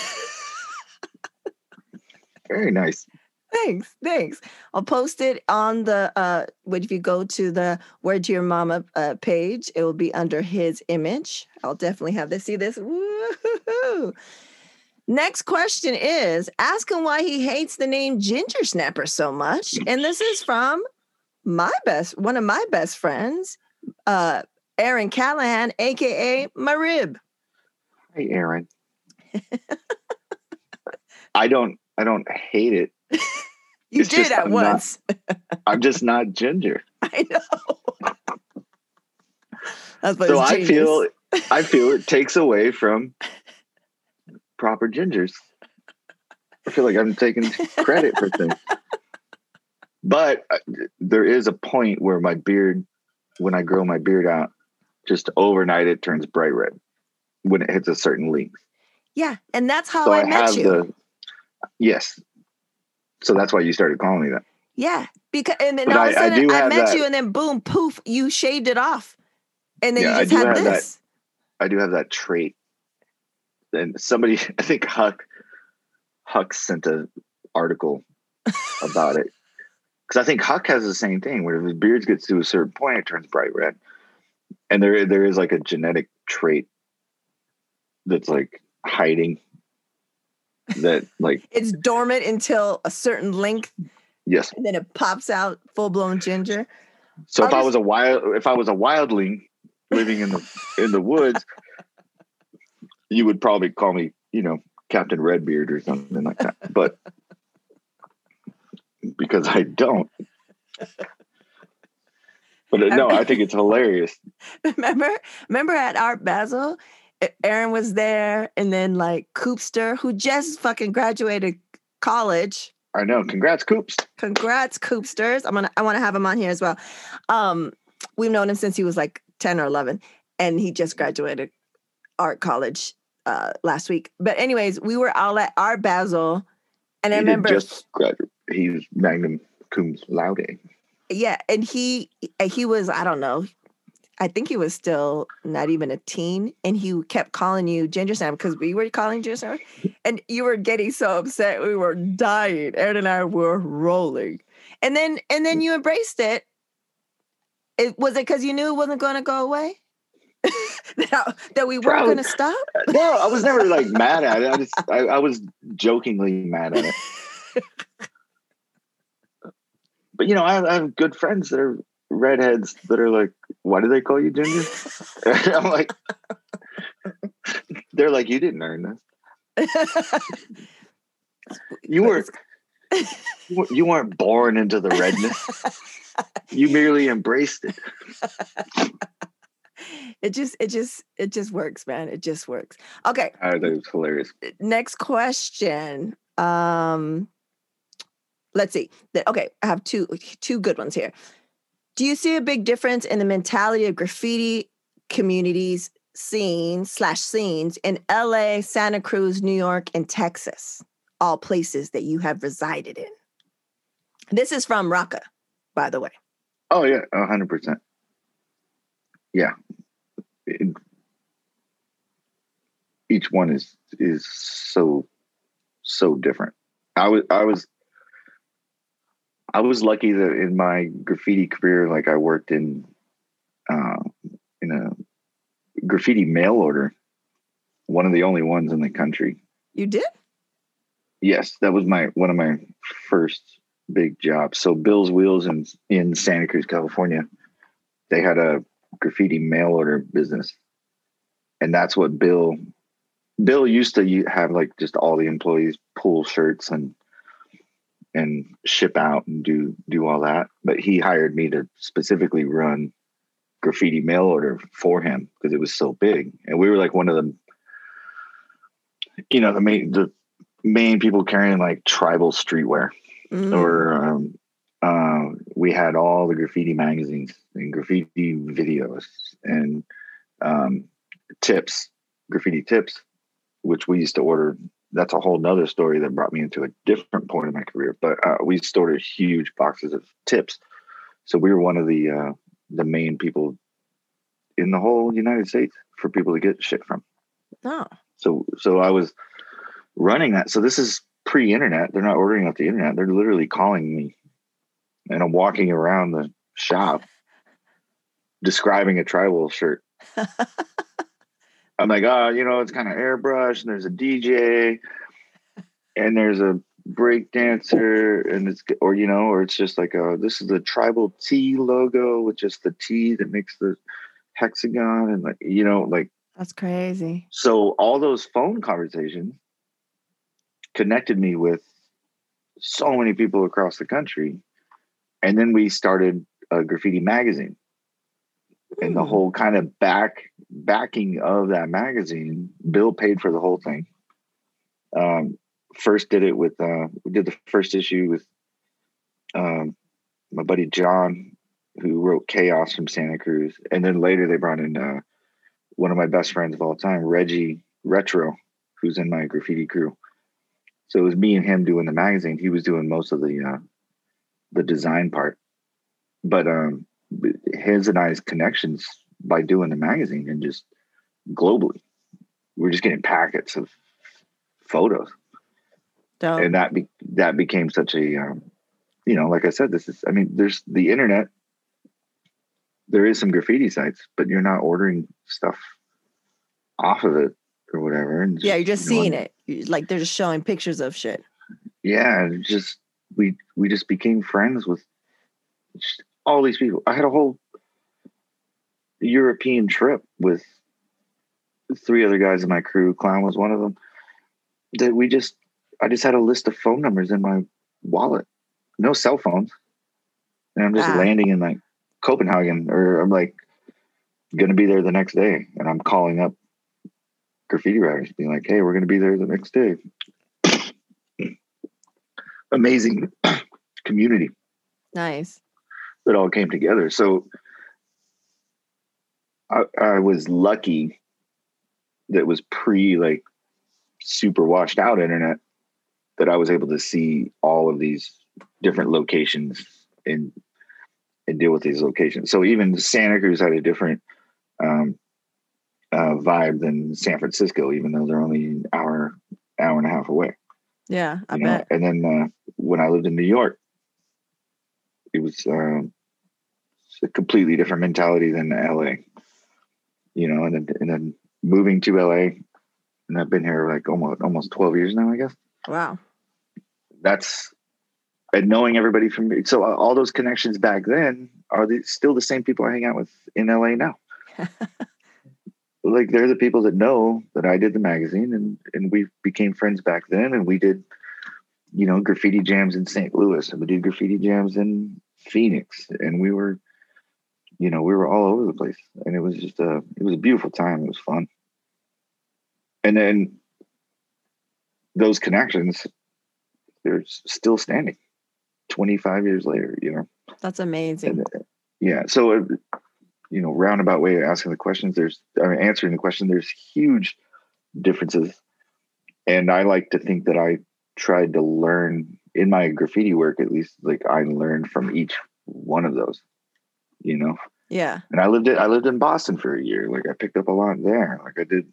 Very nice. Thanks. Thanks. I'll post it on the, uh, if you go to the Word to Your Mama uh, page, it will be under his image. I'll definitely have this. See this? Woo-hoo-hoo. Next question is ask him why he hates the name Ginger Snapper so much. And this is from my best, one of my best friends, uh, Aaron Callahan, aka my rib. Hey, Aaron. I don't. I don't hate it. You It's did at I'm not- once. I'm just not ginger. I know. That's so I genius. feel. I feel it takes away from proper gingers. I feel like I'm taking credit for things. But uh, there is a point where my beard, when I grow my beard out, just overnight it turns bright red when it hits a certain length. Yeah, and that's how so I, I, met have you. the yes. So that's why you started calling me that. Yeah, because and then But all of a I- I sudden do I, met that- you, and then boom, poof, you shaved it off, and then Yeah, you just had have that. this. I do have that trait. And somebody, I think Huck, Huck sent an article about it because I think Huck has the same thing where if his beard gets to a certain point, it turns bright red, and there there is like a genetic trait that's like hiding that like It's dormant until a certain length, yes. And then it pops out full blown ginger. so if i was a wild if i was a wildling living in the in the woods you would probably call me you know captain redbeard or something like that. But because i don't. But uh, no i think it's hilarious. remember, remember at Art Basel, Aaron was there, and then like Coopster, who just fucking graduated college. i know congrats coops Congrats, Coopsters. I'm gonna I want to have him on here as well. Um, we've known him since he was like 10 or 11, and he just graduated art college uh last week. But anyways, we were all at Art Basel, and I remember just graduate he was magnum cum laude yeah, and he he was I don't know. I think he was still not even a teen, and he kept calling you Ginger Sam because we were calling Ginger Sam, and you were getting so upset. We were dying. Aaron and I were rolling, and then and then you embraced it. It was it because you knew it wasn't going to go away. that, that we weren't going to stop. Uh, no, I was never like mad at it. I just I, I was jokingly mad at it. But you know, I I have good friends that are redheads that are like, "Why do they call you Ginger?" I'm like, they're like, "You didn't earn this. You were you weren't- you weren't born into the redness. You merely embraced it." it just it just it just works, man. It just works. Okay. I thought it was hilarious. next question. Um, let's see. Okay, I have two two good ones here. Do you see a big difference in the mentality of graffiti communities, scenes slash scenes in LA, Santa Cruz, New York, and Texas? All places that you have resided in. This is from Raka, by the way. Oh yeah, hundred percent. Yeah. It- each one is is so so different. I was I was I was lucky that in my graffiti career, like I worked in uh, in a graffiti mail order, one of the only ones in the country. You did? Yes, that was my one of my first big jobs. So Bill's Wheels in in Santa Cruz, California, they had a graffiti mail order business, and that's what Bill Bill used to have like just all the employees pull shirts and and ship out and do do all that. But he hired me to specifically run graffiti mail order for him because it was so big, and we were like one of the you know the main the main people carrying like tribal streetwear Mm. or um, uh, we had all the graffiti magazines and graffiti videos and um, tips, graffiti tips, which we used to order. That's a whole nother story that brought me into a different point in my career. But uh, we stored huge boxes of tips, so we were one of the uh, the main people in the whole United States for people to get shit from. Oh, So so I was running that. So this is pre-internet. They're not ordering off the internet. They're literally calling me, and I'm walking around the shop describing a tribal shirt. I'm like, oh, you know, it's kind of airbrush, and there's a DJ, and there's a break dancer, and it's or you know, or it's just like, oh, this is the tribal T logo with just the T that makes the hexagon, and like you know, like that's crazy. so all those phone conversations connected me with so many people across the country and then we started a graffiti magazine and the Hmm. whole kind of back backing of that magazine bill paid for the whole thing. Um, first did it with uh, we did the first issue with um, my buddy john who wrote chaos from santa cruz. And then later they brought in uh, one of my best friends of all time reggie retro who's in my graffiti crew. So it was me and him doing the magazine. He was doing most of the uh, the design part. But um his and i's connections by doing the magazine and just globally we're just getting packets of photos Dope. and that be, that became such a um, you know like i said this is i mean there's the internet there is some graffiti sites but you're not ordering stuff off of it or whatever. And yeah, you're just going- seeing it. Like they're just showing pictures of shit. Yeah, just we we just became friends with just all these people. I had a whole European trip with three other guys in my crew. Clown was one of them. That we just I just had a list of phone numbers in my wallet. No cell phones. And I'm just Ah. landing in like Copenhagen or I'm like gonna be there the next day. And I'm calling up graffiti writers being like, hey, we're gonna be there the next day. Amazing community Nice. That all came together. So I, I was lucky that was pre like super washed out internet that I was able to see all of these different locations and and deal with these locations. So even Santa Cruz had a different um, uh, vibe than San Francisco, even though they're only an hour hour and a half away Yeah, I you know? bet. And then uh, when I lived in New York, it was um, a completely different mentality than LA. You know, and then and then moving to LA, and I've been here like almost almost twelve years now, I guess. Wow. That's and knowing everybody from so all those connections back then are the, still the same people I hang out with in LA now. like they're the people that know that I did the magazine and and we became friends back then and we did you know graffiti jams in St. Louis and we did graffiti jams in Phoenix and we were you know we were all over the place and it was just a it was a beautiful time it was fun and then those connections they're still standing 25 years later you know That's amazing. and, uh, yeah. So, uh, you know, roundabout way of asking the questions. There's, I mean, answering the question. There's huge differences, and I like to think that I tried to learn in my graffiti work, at least, like I learned from each one of those. You know, Yeah. and I lived it. I lived in Boston for a year. Like I picked up a lot there. Like I did,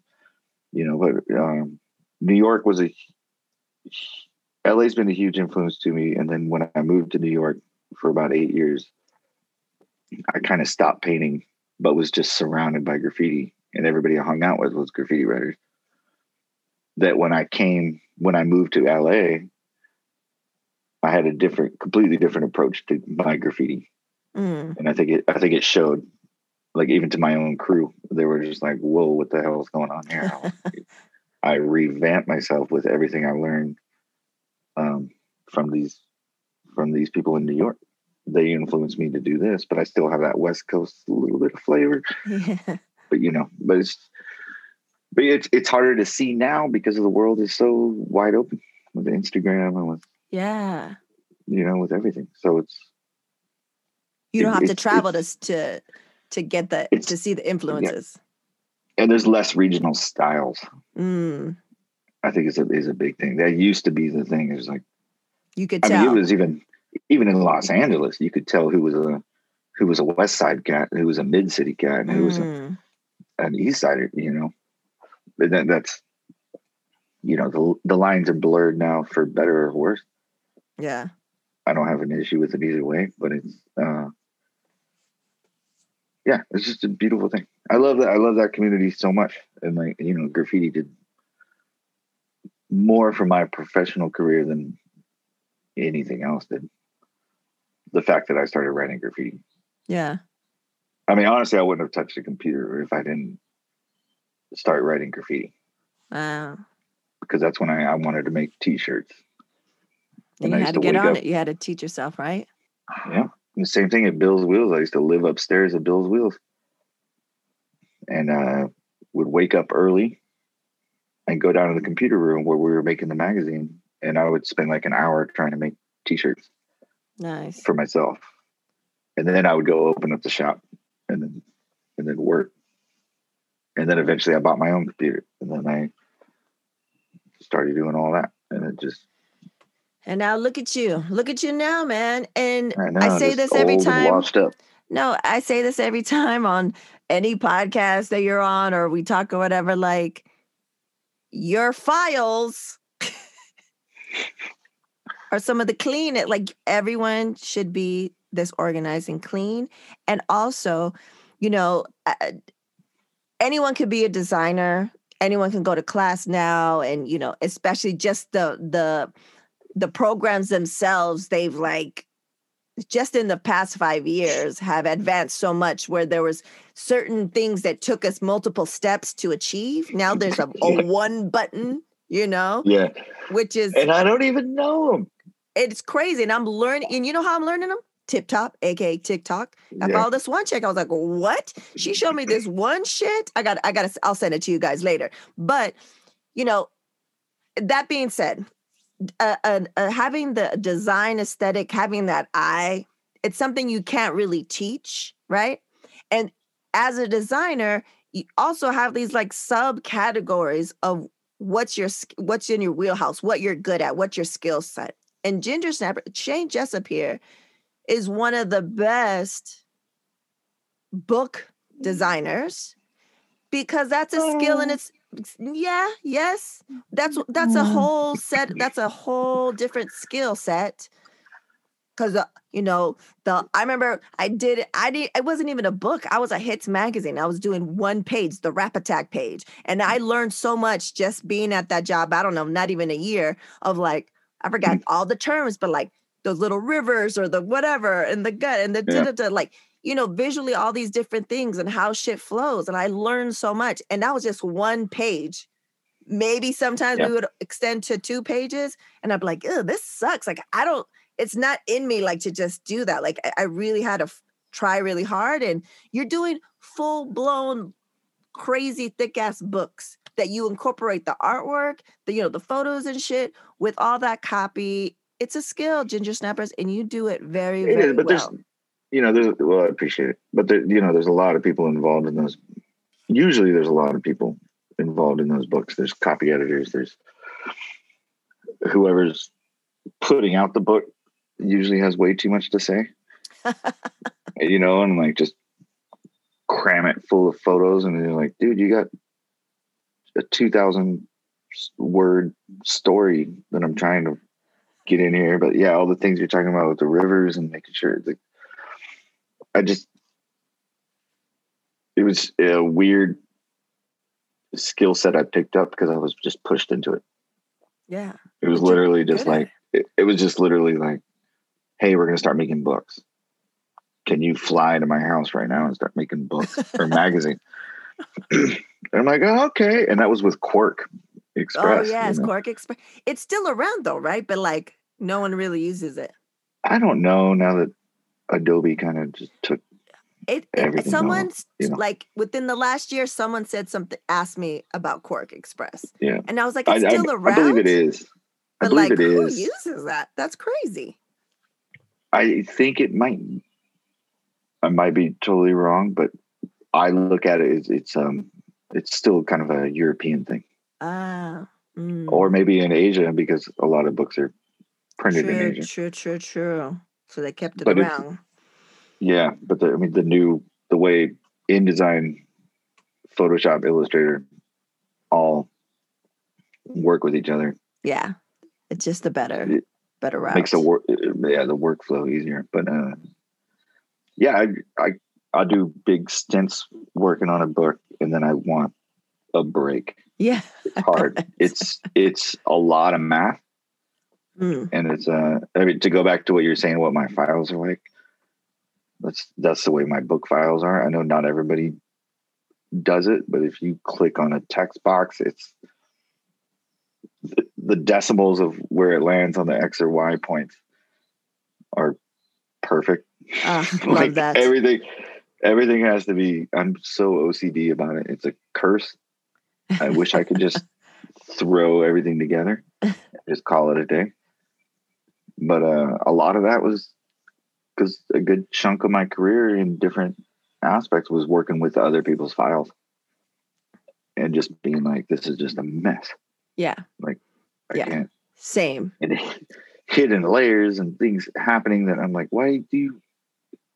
you know. But um, New York was a. LA's been a huge influence to me, and then when I moved to New York for about eight years, I kind of stopped painting, but was just surrounded by graffiti, and everybody I hung out with was graffiti writers. That when I came, when I moved to LA, I had a different, completely different approach to my graffiti Mm. and I think it I think it showed like even to my own crew they were just like whoa what the hell is going on here I revamped myself with everything I learned um, from these from these people in New York they influenced me to do this but I still have that West Coast little bit of flavor Yeah. but you know but it's but it's it's harder to see now because of the world is so wide open with Instagram and with Yeah. you know with everything so it's You don't have to travel to to to get the to see the influences. and there's less regional styles Mm. I think is a is a big thing. That used to be the thing. Is like You could I tell. mean, it was even even in Los Angeles, you could tell who was a who was a West Side cat, who was a Mid City cat, and who was a, Mm. an East Sider. You know, but that, that's you know the the lines are blurred now for better or worse. Yeah. I don't have an issue with it either way, but it's uh, yeah, it's just a beautiful thing. I love that. I love that community so much, and like you know, graffiti did more for my professional career than anything else did. The fact that I started writing graffiti. Yeah. I mean, honestly, I wouldn't have touched a computer if I didn't start writing graffiti Wow. because that's when I, I wanted to make T-shirts. And And you had to to get on up- it. You had to teach yourself, right? Yeah. The same thing at Bill's Wheels. I used to live upstairs at Bill's Wheels and uh, would wake up early and go down to the computer room where we were making the magazine. And I would spend like an hour trying to make t shirts Nice. for myself. And then I would go open up the shop and then and then work. And then eventually I bought my own computer and then I started doing all that. And it just And now look at you. Look at you now, man. And I, know, I say this every time. No, I say this every time on any podcast that you're on or we talk or whatever. Like, your files are some of the clean. It like everyone should be this organized and clean. And also, you know, anyone could be a designer. Anyone can go to class now, and you know, especially just the the the programs themselves. They've like just in the past five years have advanced so much where there was certain things that took us multiple steps to achieve now there's a, a one button you know Yeah. which is And I don't even know them. it's crazy and i'm learning and you know how i'm learning them tip top aka tiktok i Yeah. followed this one chick i was like what she showed me this one shit i got i got i'll send it to you guys later but you know that being said uh, uh, uh, having the design aesthetic having that eye it's something you can't really teach right? And as a designer you also have these like subcategories of what's your what's in your wheelhouse what you're good at what's your skill set. And ginger snapper shane jessup here is one of the best book designers because that's a skill and it's yeah yes. That's that's a mm-hmm. whole set that's a whole different skill set. Because uh, you know the i remember i did i did it wasn't even a book i was a hits magazine i was doing one page the rap attack page and i learned so much just being at that job i don't know not even a year of like i forgot mm. all the terms but like those little rivers or the whatever and the gut and the Yeah. like you know visually all these different things and how shit flows and i learned so much and that was just one page. Maybe sometimes Yeah. we would extend to two pages and i'm like oh this sucks. Like i don't it's not in me like to just do that like i, I really had to f- try really hard and you're doing full blown crazy thick ass books that you incorporate the artwork the you know the photos and shit with all that copy. It's a skill ginger snappers and you do it very It very is, but well. there's, you know, there's, well, I appreciate it, but there, you know, there's a lot of people involved in those. Usually, there's a lot of people involved in those books. There's copy editors. There's whoever's putting out the book usually has way too much to say, you know, and like just cram it full of photos, and you're like, dude, you got a two thousand word story that I'm trying to get in here. But yeah, all the things you're talking about with the rivers and making sure the I just it was a weird skill set I picked up because I was just pushed into it. yeah It was literally just like it, it was just literally like, hey, we're gonna start making books. Can you fly to my house right now and start making books or magazine? and I'm like, oh, okay. And that was with Quark oh, Express. oh yes you know? QuarkXPress it's still around though right but like no one really uses it I don't know now that Adobe kind of just took It, it everything someone you know. like within the last year, someone said something, asked me about Quark Express, yeah. and I was like, it's I- still I around. I believe it is. I but believe like, it who is. uses that? That's crazy. I think it might. I might be totally wrong, but I look at it as it's um it's still kind of a European thing, Ah, mm. or maybe in Asia because a lot of books are printed in Asia. true, true, true. So they kept it But around. Yeah, but the, I mean the new the way InDesign, Photoshop, Illustrator, all work with each other Yeah, it's just a better, It better route. makes the work yeah the workflow easier. But uh, yeah, I I I do big stints working on a book, and then I want a break. yeah, It's hard. it's it's a lot of math, Mm, and it's uh I mean, to go back to what you're saying, what my files are like. That's that's the way my book files are. I know not everybody does it, but if you click on a text box, it's the, the decimals of where it lands on the X or Y points are perfect. Love like that. everything everything has to be i'm so ocd about it it's a curse i wish i could just throw everything together just call it a day but uh, a lot of that was because a good chunk of my career in different aspects was working with other people's files. And just being like this is just a mess. Yeah, Like, i Yeah. can't same. and hidden layers and things happening that i'm like why do you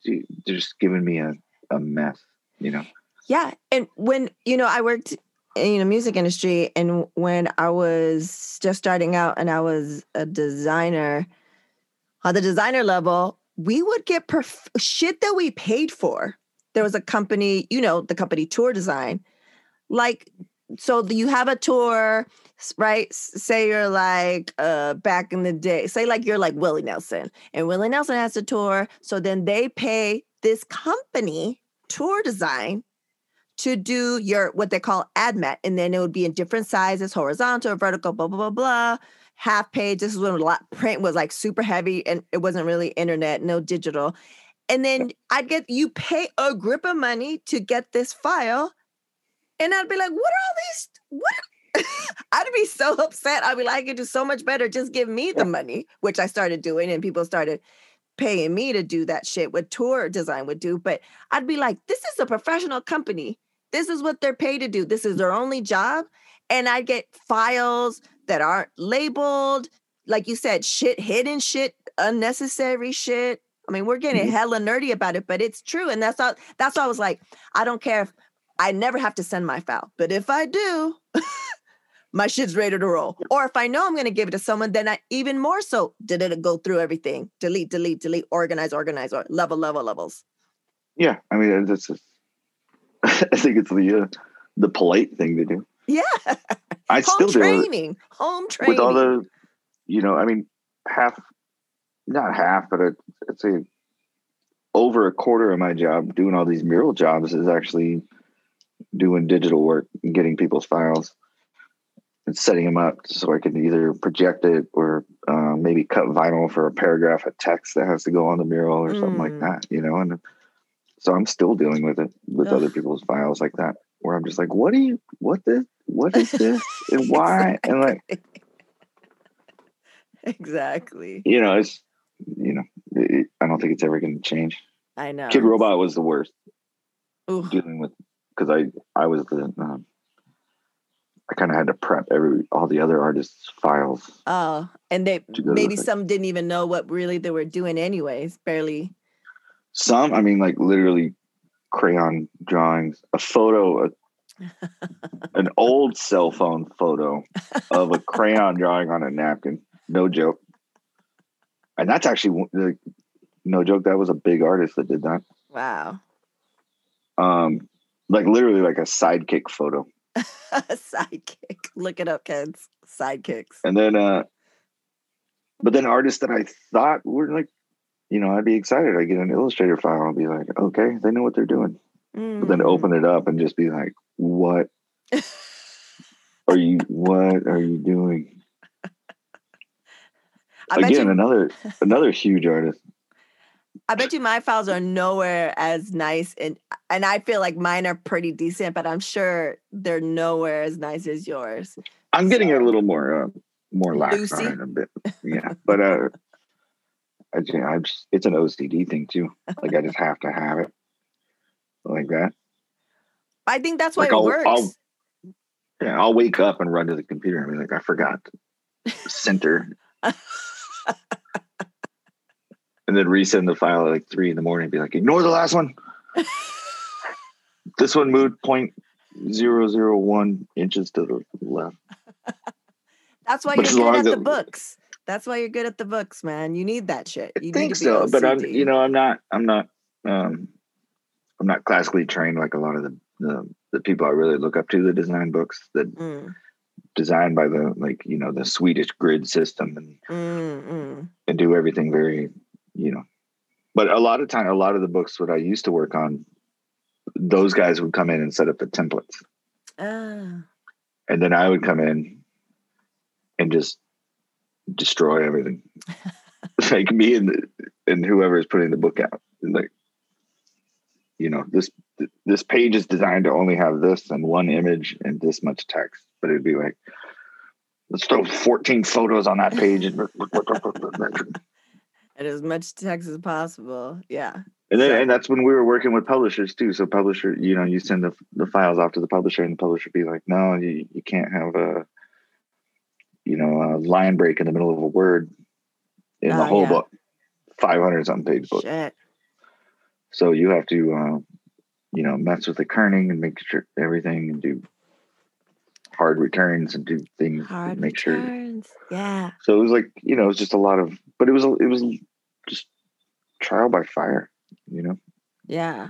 do- they're just giving me a, a mess you know? Yeah, and when you know I worked in the music industry, and when I was just starting out, and I was a designer on the designer level, we would get perf- shit that we paid for. There was a company, you know, the company Tour Design. like so you have a tour right say you're like uh back in the day say like you're like willie nelson and willie nelson has a tour so then they pay this company tour design to do your what they call admat and then it would be in different sizes horizontal vertical blah blah blah blah half page this is when a lot print was like super heavy and it wasn't really internet no digital and then i'd get you pay a grip of money to get this file and I'd be like, what are all these? What? I'd be so upset. I'd be like, I could do so much better. Just give me the money, which I started doing, and people started paying me to do that shit what tour design would do. But I'd be like, this is a professional company. This is what they're paid to do. This is their only job. And I'd get files that aren't labeled. Like you said, shit, hidden shit, unnecessary shit. I mean, we're getting Mhm. hella nerdy about it, but it's true. And that's all that's why I was like, I don't care if I never have to send my file. But if I do, my shit's ready to roll. Or if I know I'm going to give it to someone, then I even more so did it go through everything, delete, delete, delete, organize, organize, or level, level, levels. Yeah, I mean that's just, I think it's the uh, the polite thing to do. Yeah, I home still do home training. with all the, you know, I mean half, not half, but I'd, I'd say over a quarter of my job doing all these mural jobs is actually doing digital work and getting people's files and setting them up so I can either project it or uh, maybe cut vinyl for a paragraph of text that has to go on the mural or something like Mm. that, you know. And so I'm still dealing with it with Ugh. other people's files like that, where I'm just like, what do you, what this, what is this, and why, and like, exactly. you know, it's, you know, it, I don't think it's ever going to change. I know. Kidrobot was the worst Ooh, dealing with because I I was the um, I kind of had to prep every all the other artists' files. Oh, and they To go to maybe some didn't even know what really they were doing, anyways. Barely. Some, I mean, like literally crayon drawings, a photo, a, an old cell phone photo of a crayon drawing on a napkin. No joke. And that's actually no joke. That was a big artist that did that. Wow. Um, like literally like a sidekick photo. Sidekick. Look it up, kids. Sidekicks. And then, uh, but then artists that I thought were like, you know, I'd be excited. I get an Illustrator file. I'll be like, okay, they know what they're doing. But then Mm. open it up and just be like, what are you? What are you doing? I bet Again, you. another another huge artist. I bet you my files are nowhere as nice, and and I feel like mine are pretty decent, but I'm sure they're nowhere as nice as yours. I'm getting a little more uh, more lax on it a bit. Yeah, but uh, I I just it's an OCD thing too. Like I just have to have it like that. I think that's why Like, it I'll- works. I'll- Yeah, I'll wake up and run to the computer and be like, I forgot center. and then resend the file at like three in the morning and be like, ignore the last one. this one moved point zero zero one inches to the left. that's why but you're good at as the books. That's why you're good at the books, man. You need that shit. I You think need to so, but I'm you know I'm not I'm not um I'm not classically trained like a lot of the the, the people I really look up to the design books that Mm, designed by the like you know the Swedish grid system and mm, mm. and do everything very you know. But a lot of time a lot of the books what I used to work on those guys would come in and set up the templates. Ah, and then I would come in and just destroy everything. Like me and and whoever is putting the book out. Like you know this this page is designed to only have this and one image and this much text but it'd be like let's throw 14 photos on that page and and as much text as possible. Yeah. and then and that's when we were working with publishers too so publisher you know you send the, the files off to the publisher and the publisher be like no you, you can't have a you know a line break in the middle of a word in the Oh, whole yeah. book 500 something page book Shit. So you have to uh, you know mess with the kerning and make sure everything and do hard returns and do things to Hard make sure returns. Yeah. so it was like you know it was just a lot of but it was it was just trial by fire you know Yeah.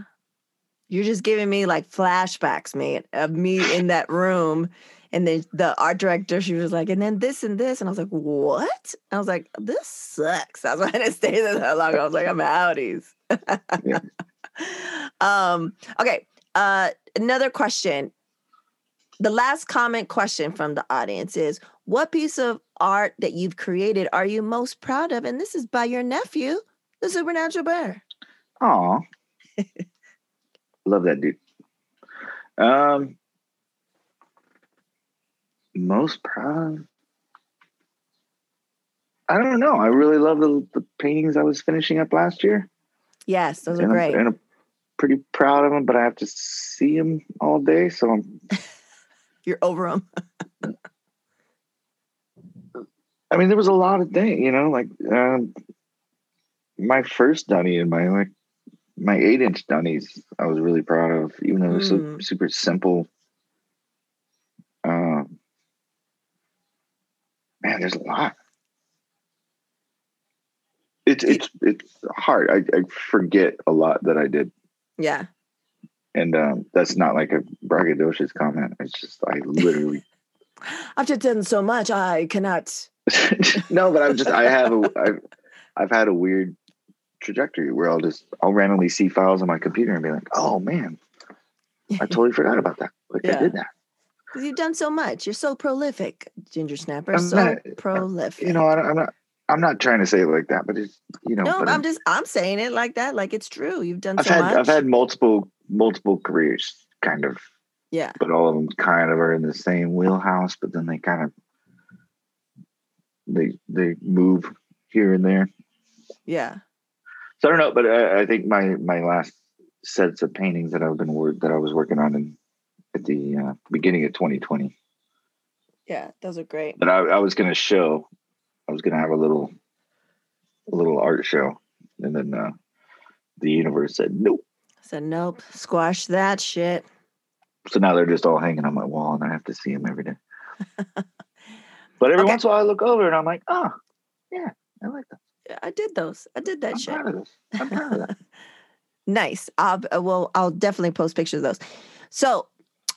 You're just giving me like flashbacks, man, of me in that room. And then the art director, she was like, and then this and this. And I was like, what? I was like, this sucks. That's why I didn't stay there that long. I was like, I'm outies. Yeah. um, okay. Uh, another question. The last comment question from the audience is What piece of art that you've created are you most proud of? And this is by your nephew, the Supernatural Bear. Aw. Love that dude. Um most proud. I don't know. I really love the, the paintings I was finishing up last year. Yes, those are and great. I'm, and I'm pretty proud of them, but I have to see them all day. So I'm, You're over them. I mean, there was a lot of things, you know, like um, my first dunny and my like my eight inch dunnies, I was really proud of, even though it was so Mm. super simple. Um, man, there's a lot. It's it's it's hard. I, I forget a lot that I did, Yeah. and um, that's not like a braggadocious comment. It's just I literally I've just done so much. I cannot. no, but I'm just I have a I've, I've had a weird trajectory where I'll just I'll randomly see files on my computer and be like, oh man, I totally forgot about that. Like Yeah. I did that. Because you've done so much. You're so prolific, Ginger Snapper. I'm so not- uh, prolific. You know, I, I'm not I'm not trying to say it like that, but it's you know. no, but I'm just I'm saying it like that, like it's true. You've done I've so had much. I've had multiple multiple careers, kind of, yeah. but all of them kind of are in the same wheelhouse. But then they kind of they they move here and there. Yeah. So I don't know, but I, I think my my last sets of paintings that I've been work that I was working on in at the uh, beginning of 2020 Yeah. Those are great. But I, I was going to show. I was going to have a little a little art show, and then uh, the universe said nope. I said, nope, squash that shit. So now they're just all hanging on my wall, and I have to see them every day. but every Okay. once in a while, I look over and I'm like, oh, yeah, I like that. Yeah, I did those. I did that I'm shit. proud of this. I'm proud of that. Nice. I'll, uh, well, I'll definitely post pictures of those. So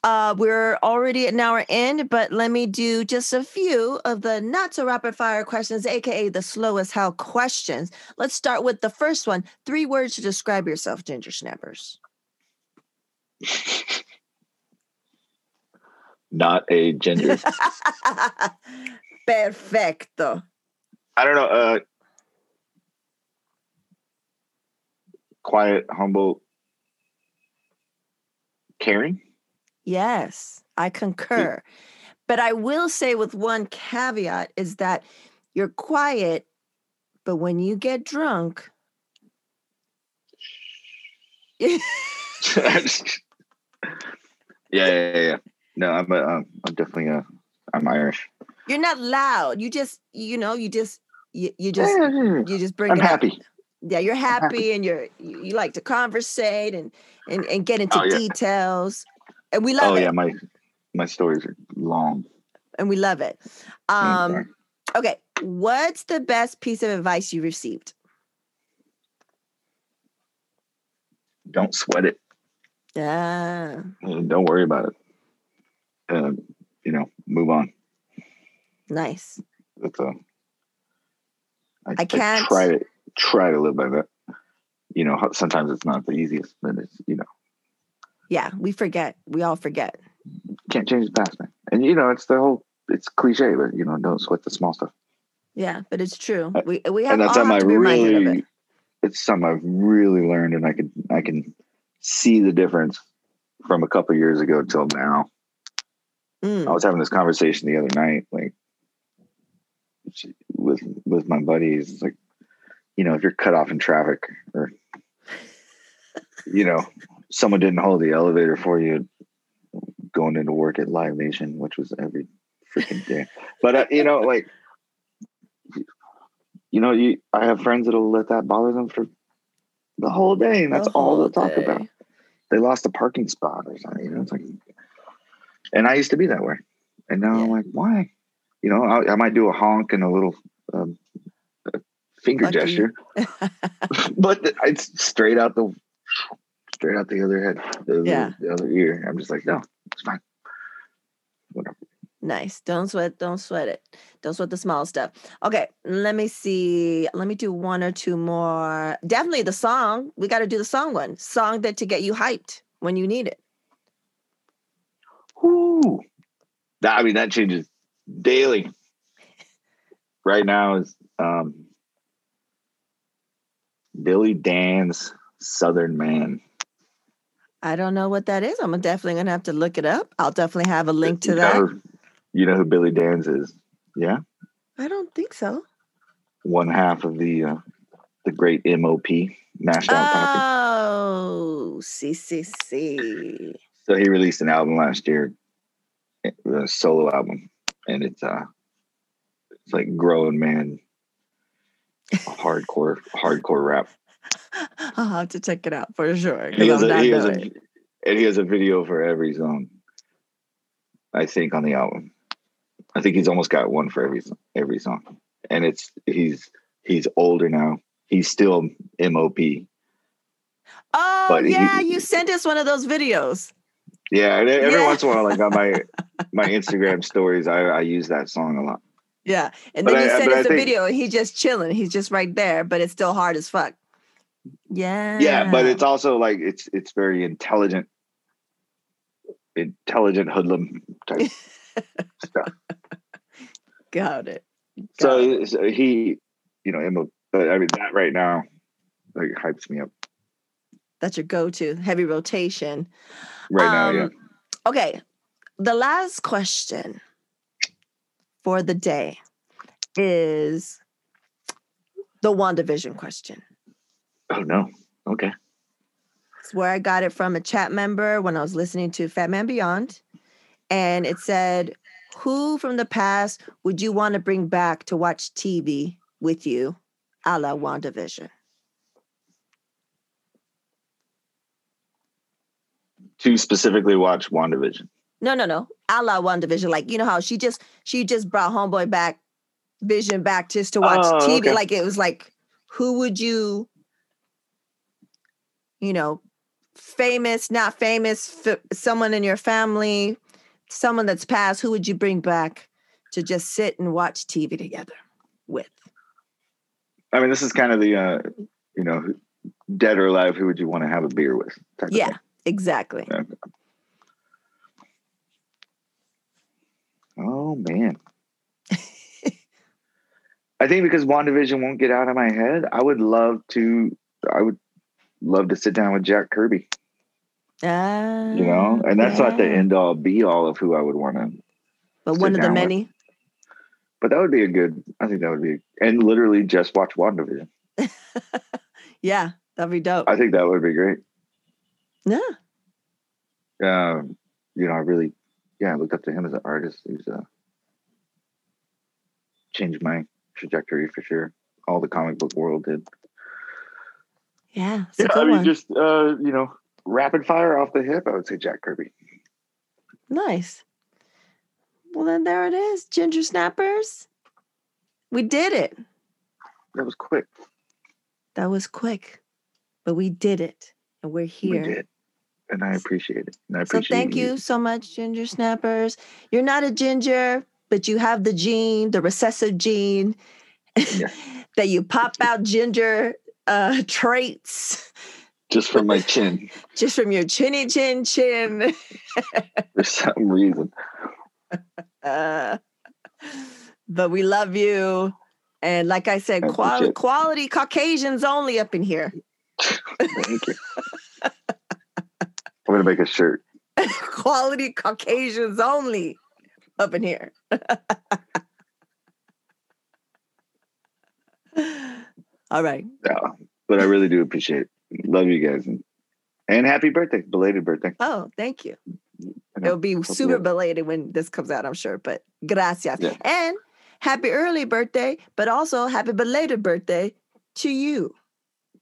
uh, we're already at an hour in, but let me do just a few of the not so rapid fire questions, aka the slowest hell questions. Let's start with the first one. Three words to describe yourself, Ginger Snappers. Not a gender. Perfecto. I don't know. Uh, quiet, humble, caring. Yes, I concur. But I will say with one caveat is that you're quiet, but when you get drunk, yeah, yeah, yeah, yeah. No, I'm a, um, I'm definitely a, I'm Irish. you're not loud. You just, you know, you just, you, you just, you just bring I'm it out. Yeah, you're happy. and you're, you, you like to conversate and, and, and get into Oh, yeah. details. And we love Oh it. yeah, my my stories are long. And we love it. Um, okay. What's the best piece of advice you received? Don't sweat it. yeah Don't worry about it. Uh, you know, move on. nice. That's a. I can't- try to try to live by that. You know, sometimes it's not the easiest, but it's you know Yeah, we forget. We all forget. can't change the past, man. And you know, it's the whole it's cliche, but you know, don't sweat the small stuff. Yeah, but it's true. Uh, We we have and that's something I to be reminded of really, it. it's something I've really learned, and I can I can see the difference from a couple years ago till now. Mm, I was having this conversation the other night, like with with my buddies. It's like, you know, if you're cut off in traffic, or you know, someone didn't hold the elevator for you going into work at Live Nation, which was every freaking day. But uh, you know, like, you know, you I have friends that'll let that bother them for the whole day, and that's the all they'll talk day. about. They lost a parking spot or something. You know, it's like, and I used to be that way, and now I'm like, why? You know, I, I might do a honk and a little um, finger Lucky. gesture, but it's straight out the straight out the other head, the, Yeah. the other ear. I'm just like, no, it's fine. Whatever. Nice. Don't sweat. Don't sweat it. Don't sweat the small stuff. Okay. Let me see. Let me do one or two more. Definitely the song. We got to do the song one. Song that to get you hyped when you need it. Whoo. That, I mean, that changes daily. Right now is um, Billy Danze Southern Man. I don't know what that is. I'm definitely going to have to look it up. I'll definitely have a link to You that. know you know who Billy Danze is? Yeah. I don't think so. One half of the uh, the great MOP, National. Oh, see, see, see. So he released an album last year, a solo album, and it's uh, it's like grown man, hardcore, hardcore rap. I'll have to check it out for sure. He has, a, he has a, and he has a video for every song. I think on the album, I think he's almost got one for every every song, and it's he's he's older now. He's still MOP. Oh, but he- yeah. you sent us one of those videos. Yeah, and every Yeah. once in a while, like on my my Instagram stories, I, I use that song a lot. Yeah. And But then you I- sent but us a think- video and he's just chilling. He's just right there, but it's still hard as fuck. Yeah. Yeah, but it's also like it's it's very intelligent, intelligent hoodlum type stuff. got it. Got it. So, so he, you know, MOP, but I mean that right now, like hypes me up that's your go-to heavy rotation. right now. Yeah. Um, Okay. The last question for the day is the WandaVision question. Oh no. Okay. It's where I got it from a chat member when I was listening to Fatman Beyond. And it said, Who from the past would you want to bring back to watch TV with you, a la WandaVision? To specifically watch WandaVision. No, no, no. A la WandaVision. Like, you know how she just she just brought homeboy back, vision back just to watch Oh, TV. okay. Like it was like, who would you, you know, famous, not famous, f- someone in your family, someone that's passed, who would you bring back to just sit and watch TV together with? I mean, this is kind of the, uh, you know, dead or alive. Who would you want to have a beer with? yeah, exactly. Yeah, thing. exactly. Oh man. I think because WandaVision won't get out of my head, I would love to I would love to sit down with Jack Kirby, Uh, you know? And that's not the end all be all of who I would want to But one of the down with. many. but that would be a good I think that would be and literally just watch WandaVision. Yeah, that'd be dope. I think that would be great. yeah. Um, you know, I really yeah, I looked up to him as an artist. He's uh changed my trajectory for sure. All the comic book world did. Yeah. Yeah, I mean, one. just uh, you know, rapid fire off the hip. I would say Jack Kirby. Nice. Well, then there it is, ginger snappers. We did it. That was quick. That was quick, but we did it, and we're here. We did, and I appreciate it. And I So thank you so much, ginger snappers. You're not a ginger, but you have the gene, the recessive gene, Yeah. that you pop out ginger uh, traits just from my chin just from your chinny chin chin. for some reason. Uh, but we love you. And like I said, I quality, quality Caucasians only up in here. Thank you. I'm gonna make a shirt. quality Caucasians only up in here. All right. Yeah, but I really do appreciate it. Love you guys and, and happy birthday, belated birthday. Oh, thank you. It'll be super belated when this comes out, I'm sure. But gracias. Yeah. And happy early birthday, but also happy belated birthday to you.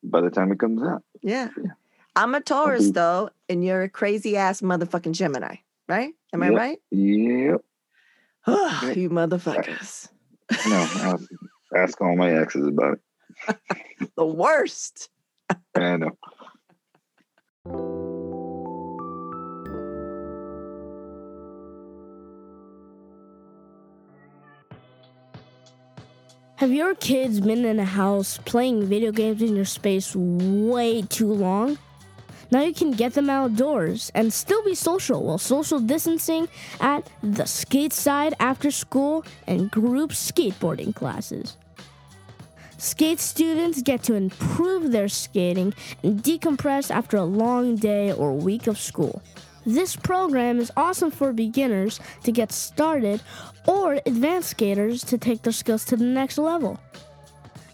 By the time it comes out, Yeah. Yeah. I'm a Taurus mm-hmm. though, and you're a crazy ass motherfucking Gemini, right? Am yep. I right? Yep. You motherfuckers. No, I ask all my exes about it. the worst. I know. Have your kids been in a house playing video games in your space way too long? Now you can get them outdoors and still be social while social distancing at the skate side after school and group skateboarding classes. Skate students get to improve their skating and decompress after a long day or week of school. This program is awesome for beginners to get started or advanced skaters to take their skills to the next level.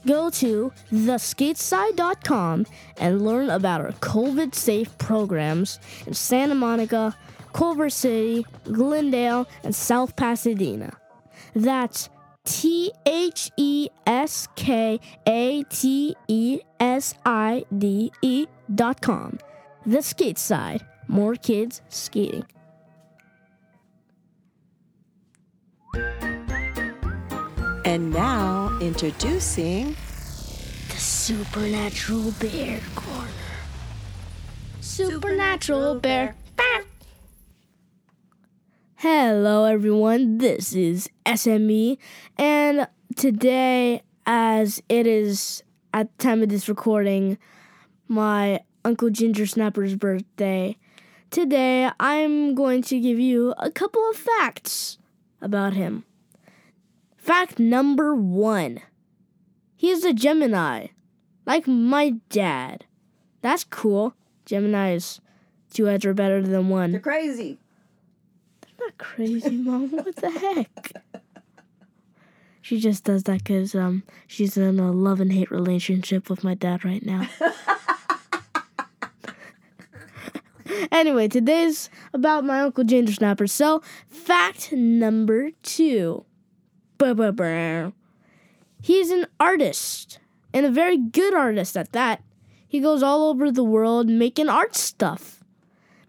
Go to theskateside.com and learn about our COVID safe programs in Santa Monica, Culver City, Glendale, and South Pasadena. That's T H E S K A T E S I D E dot com. The Skate Side. More kids skating. And now introducing The Supernatural Bear Corner. Supernatural Bear. Hello, everyone. This is SME, and today, as it is at the time of this recording, my Uncle Ginger Snapper's birthday, today I'm going to give you a couple of facts about him. Fact number one he is a Gemini, like my dad. That's cool. Gemini's two heads are better than one. They're crazy. They're not crazy, mom. What the heck? She just does that because um she's in a love and hate relationship with my dad right now. anyway, today's about my uncle Ginger Snapper. So, fact number two. He's an artist, and a very good artist at that. He goes all over the world making art stuff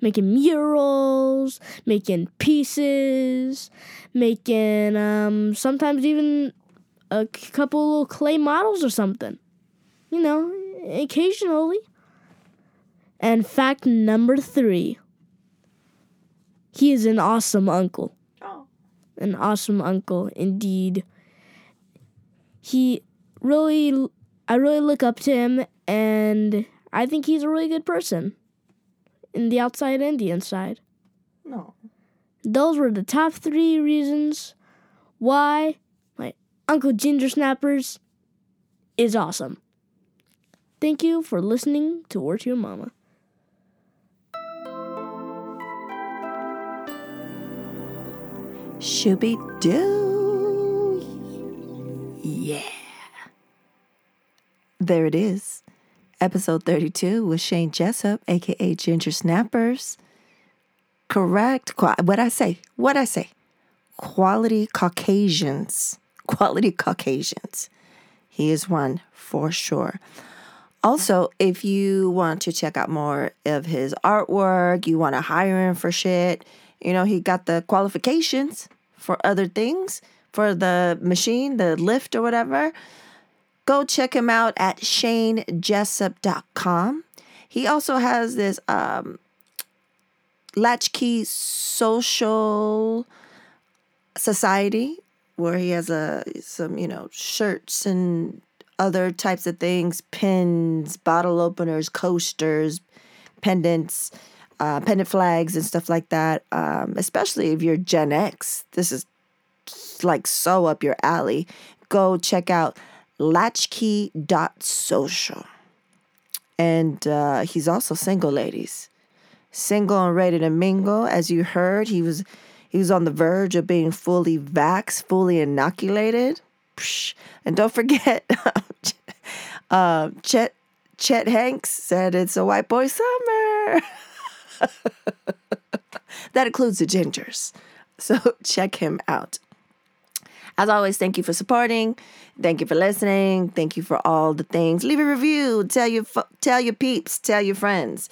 making murals, making pieces, making um, sometimes even a couple little clay models or something. You know, occasionally. And fact number three he is an awesome uncle. An awesome uncle, indeed. He really, I really look up to him, and I think he's a really good person in the outside and the inside. No. Those were the top three reasons why my Uncle Ginger Snappers is awesome. Thank you for listening to Word to Your Mama. Shooby doo. Yeah. There it is. Episode 32 with Shane Jessup, aka Ginger Snappers. Correct. What I say? What I say? Quality Caucasians. Quality Caucasians. He is one for sure. Also, if you want to check out more of his artwork, you want to hire him for shit, you know, he got the qualifications for other things, for the machine, the lift or whatever. Go check him out at shanejessup.com. He also has this um, Latchkey Social Society where he has a some you know shirts and other types of things, pins, bottle openers, coasters, pendants, uh, pendant flags, and stuff like that. Um, especially if you're Gen X, this is like so up your alley. Go check out latchkey.social. And uh, he's also single, ladies. Single and ready to mingle. As you heard, he was he was on the verge of being fully vaxxed, fully inoculated. And don't forget, uh, Chet Chet Hanks said it's a white boy summer. that includes the gingers. So check him out. As always, thank you for supporting. Thank you for listening. Thank you for all the things. Leave a review. Tell your tell your peeps. Tell your friends.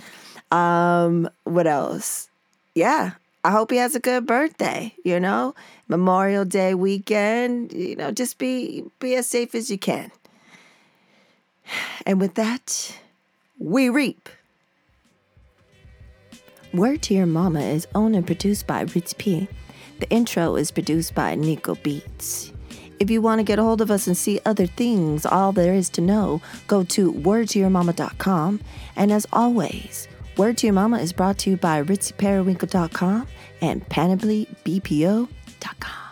Um, what else? Yeah, I hope he has a good birthday. You know, Memorial Day weekend. You know, just be be as safe as you can. And with that, we reap. Word to Your Mama is owned and produced by Ritz P. The intro is produced by Nico Beats. If you want to get a hold of us and see other things, all there is to know, go to wordtoyourmama.com. And as always, Word to Your Mama is brought to you by ritzyperiwinkle.com and panoplybpo.com.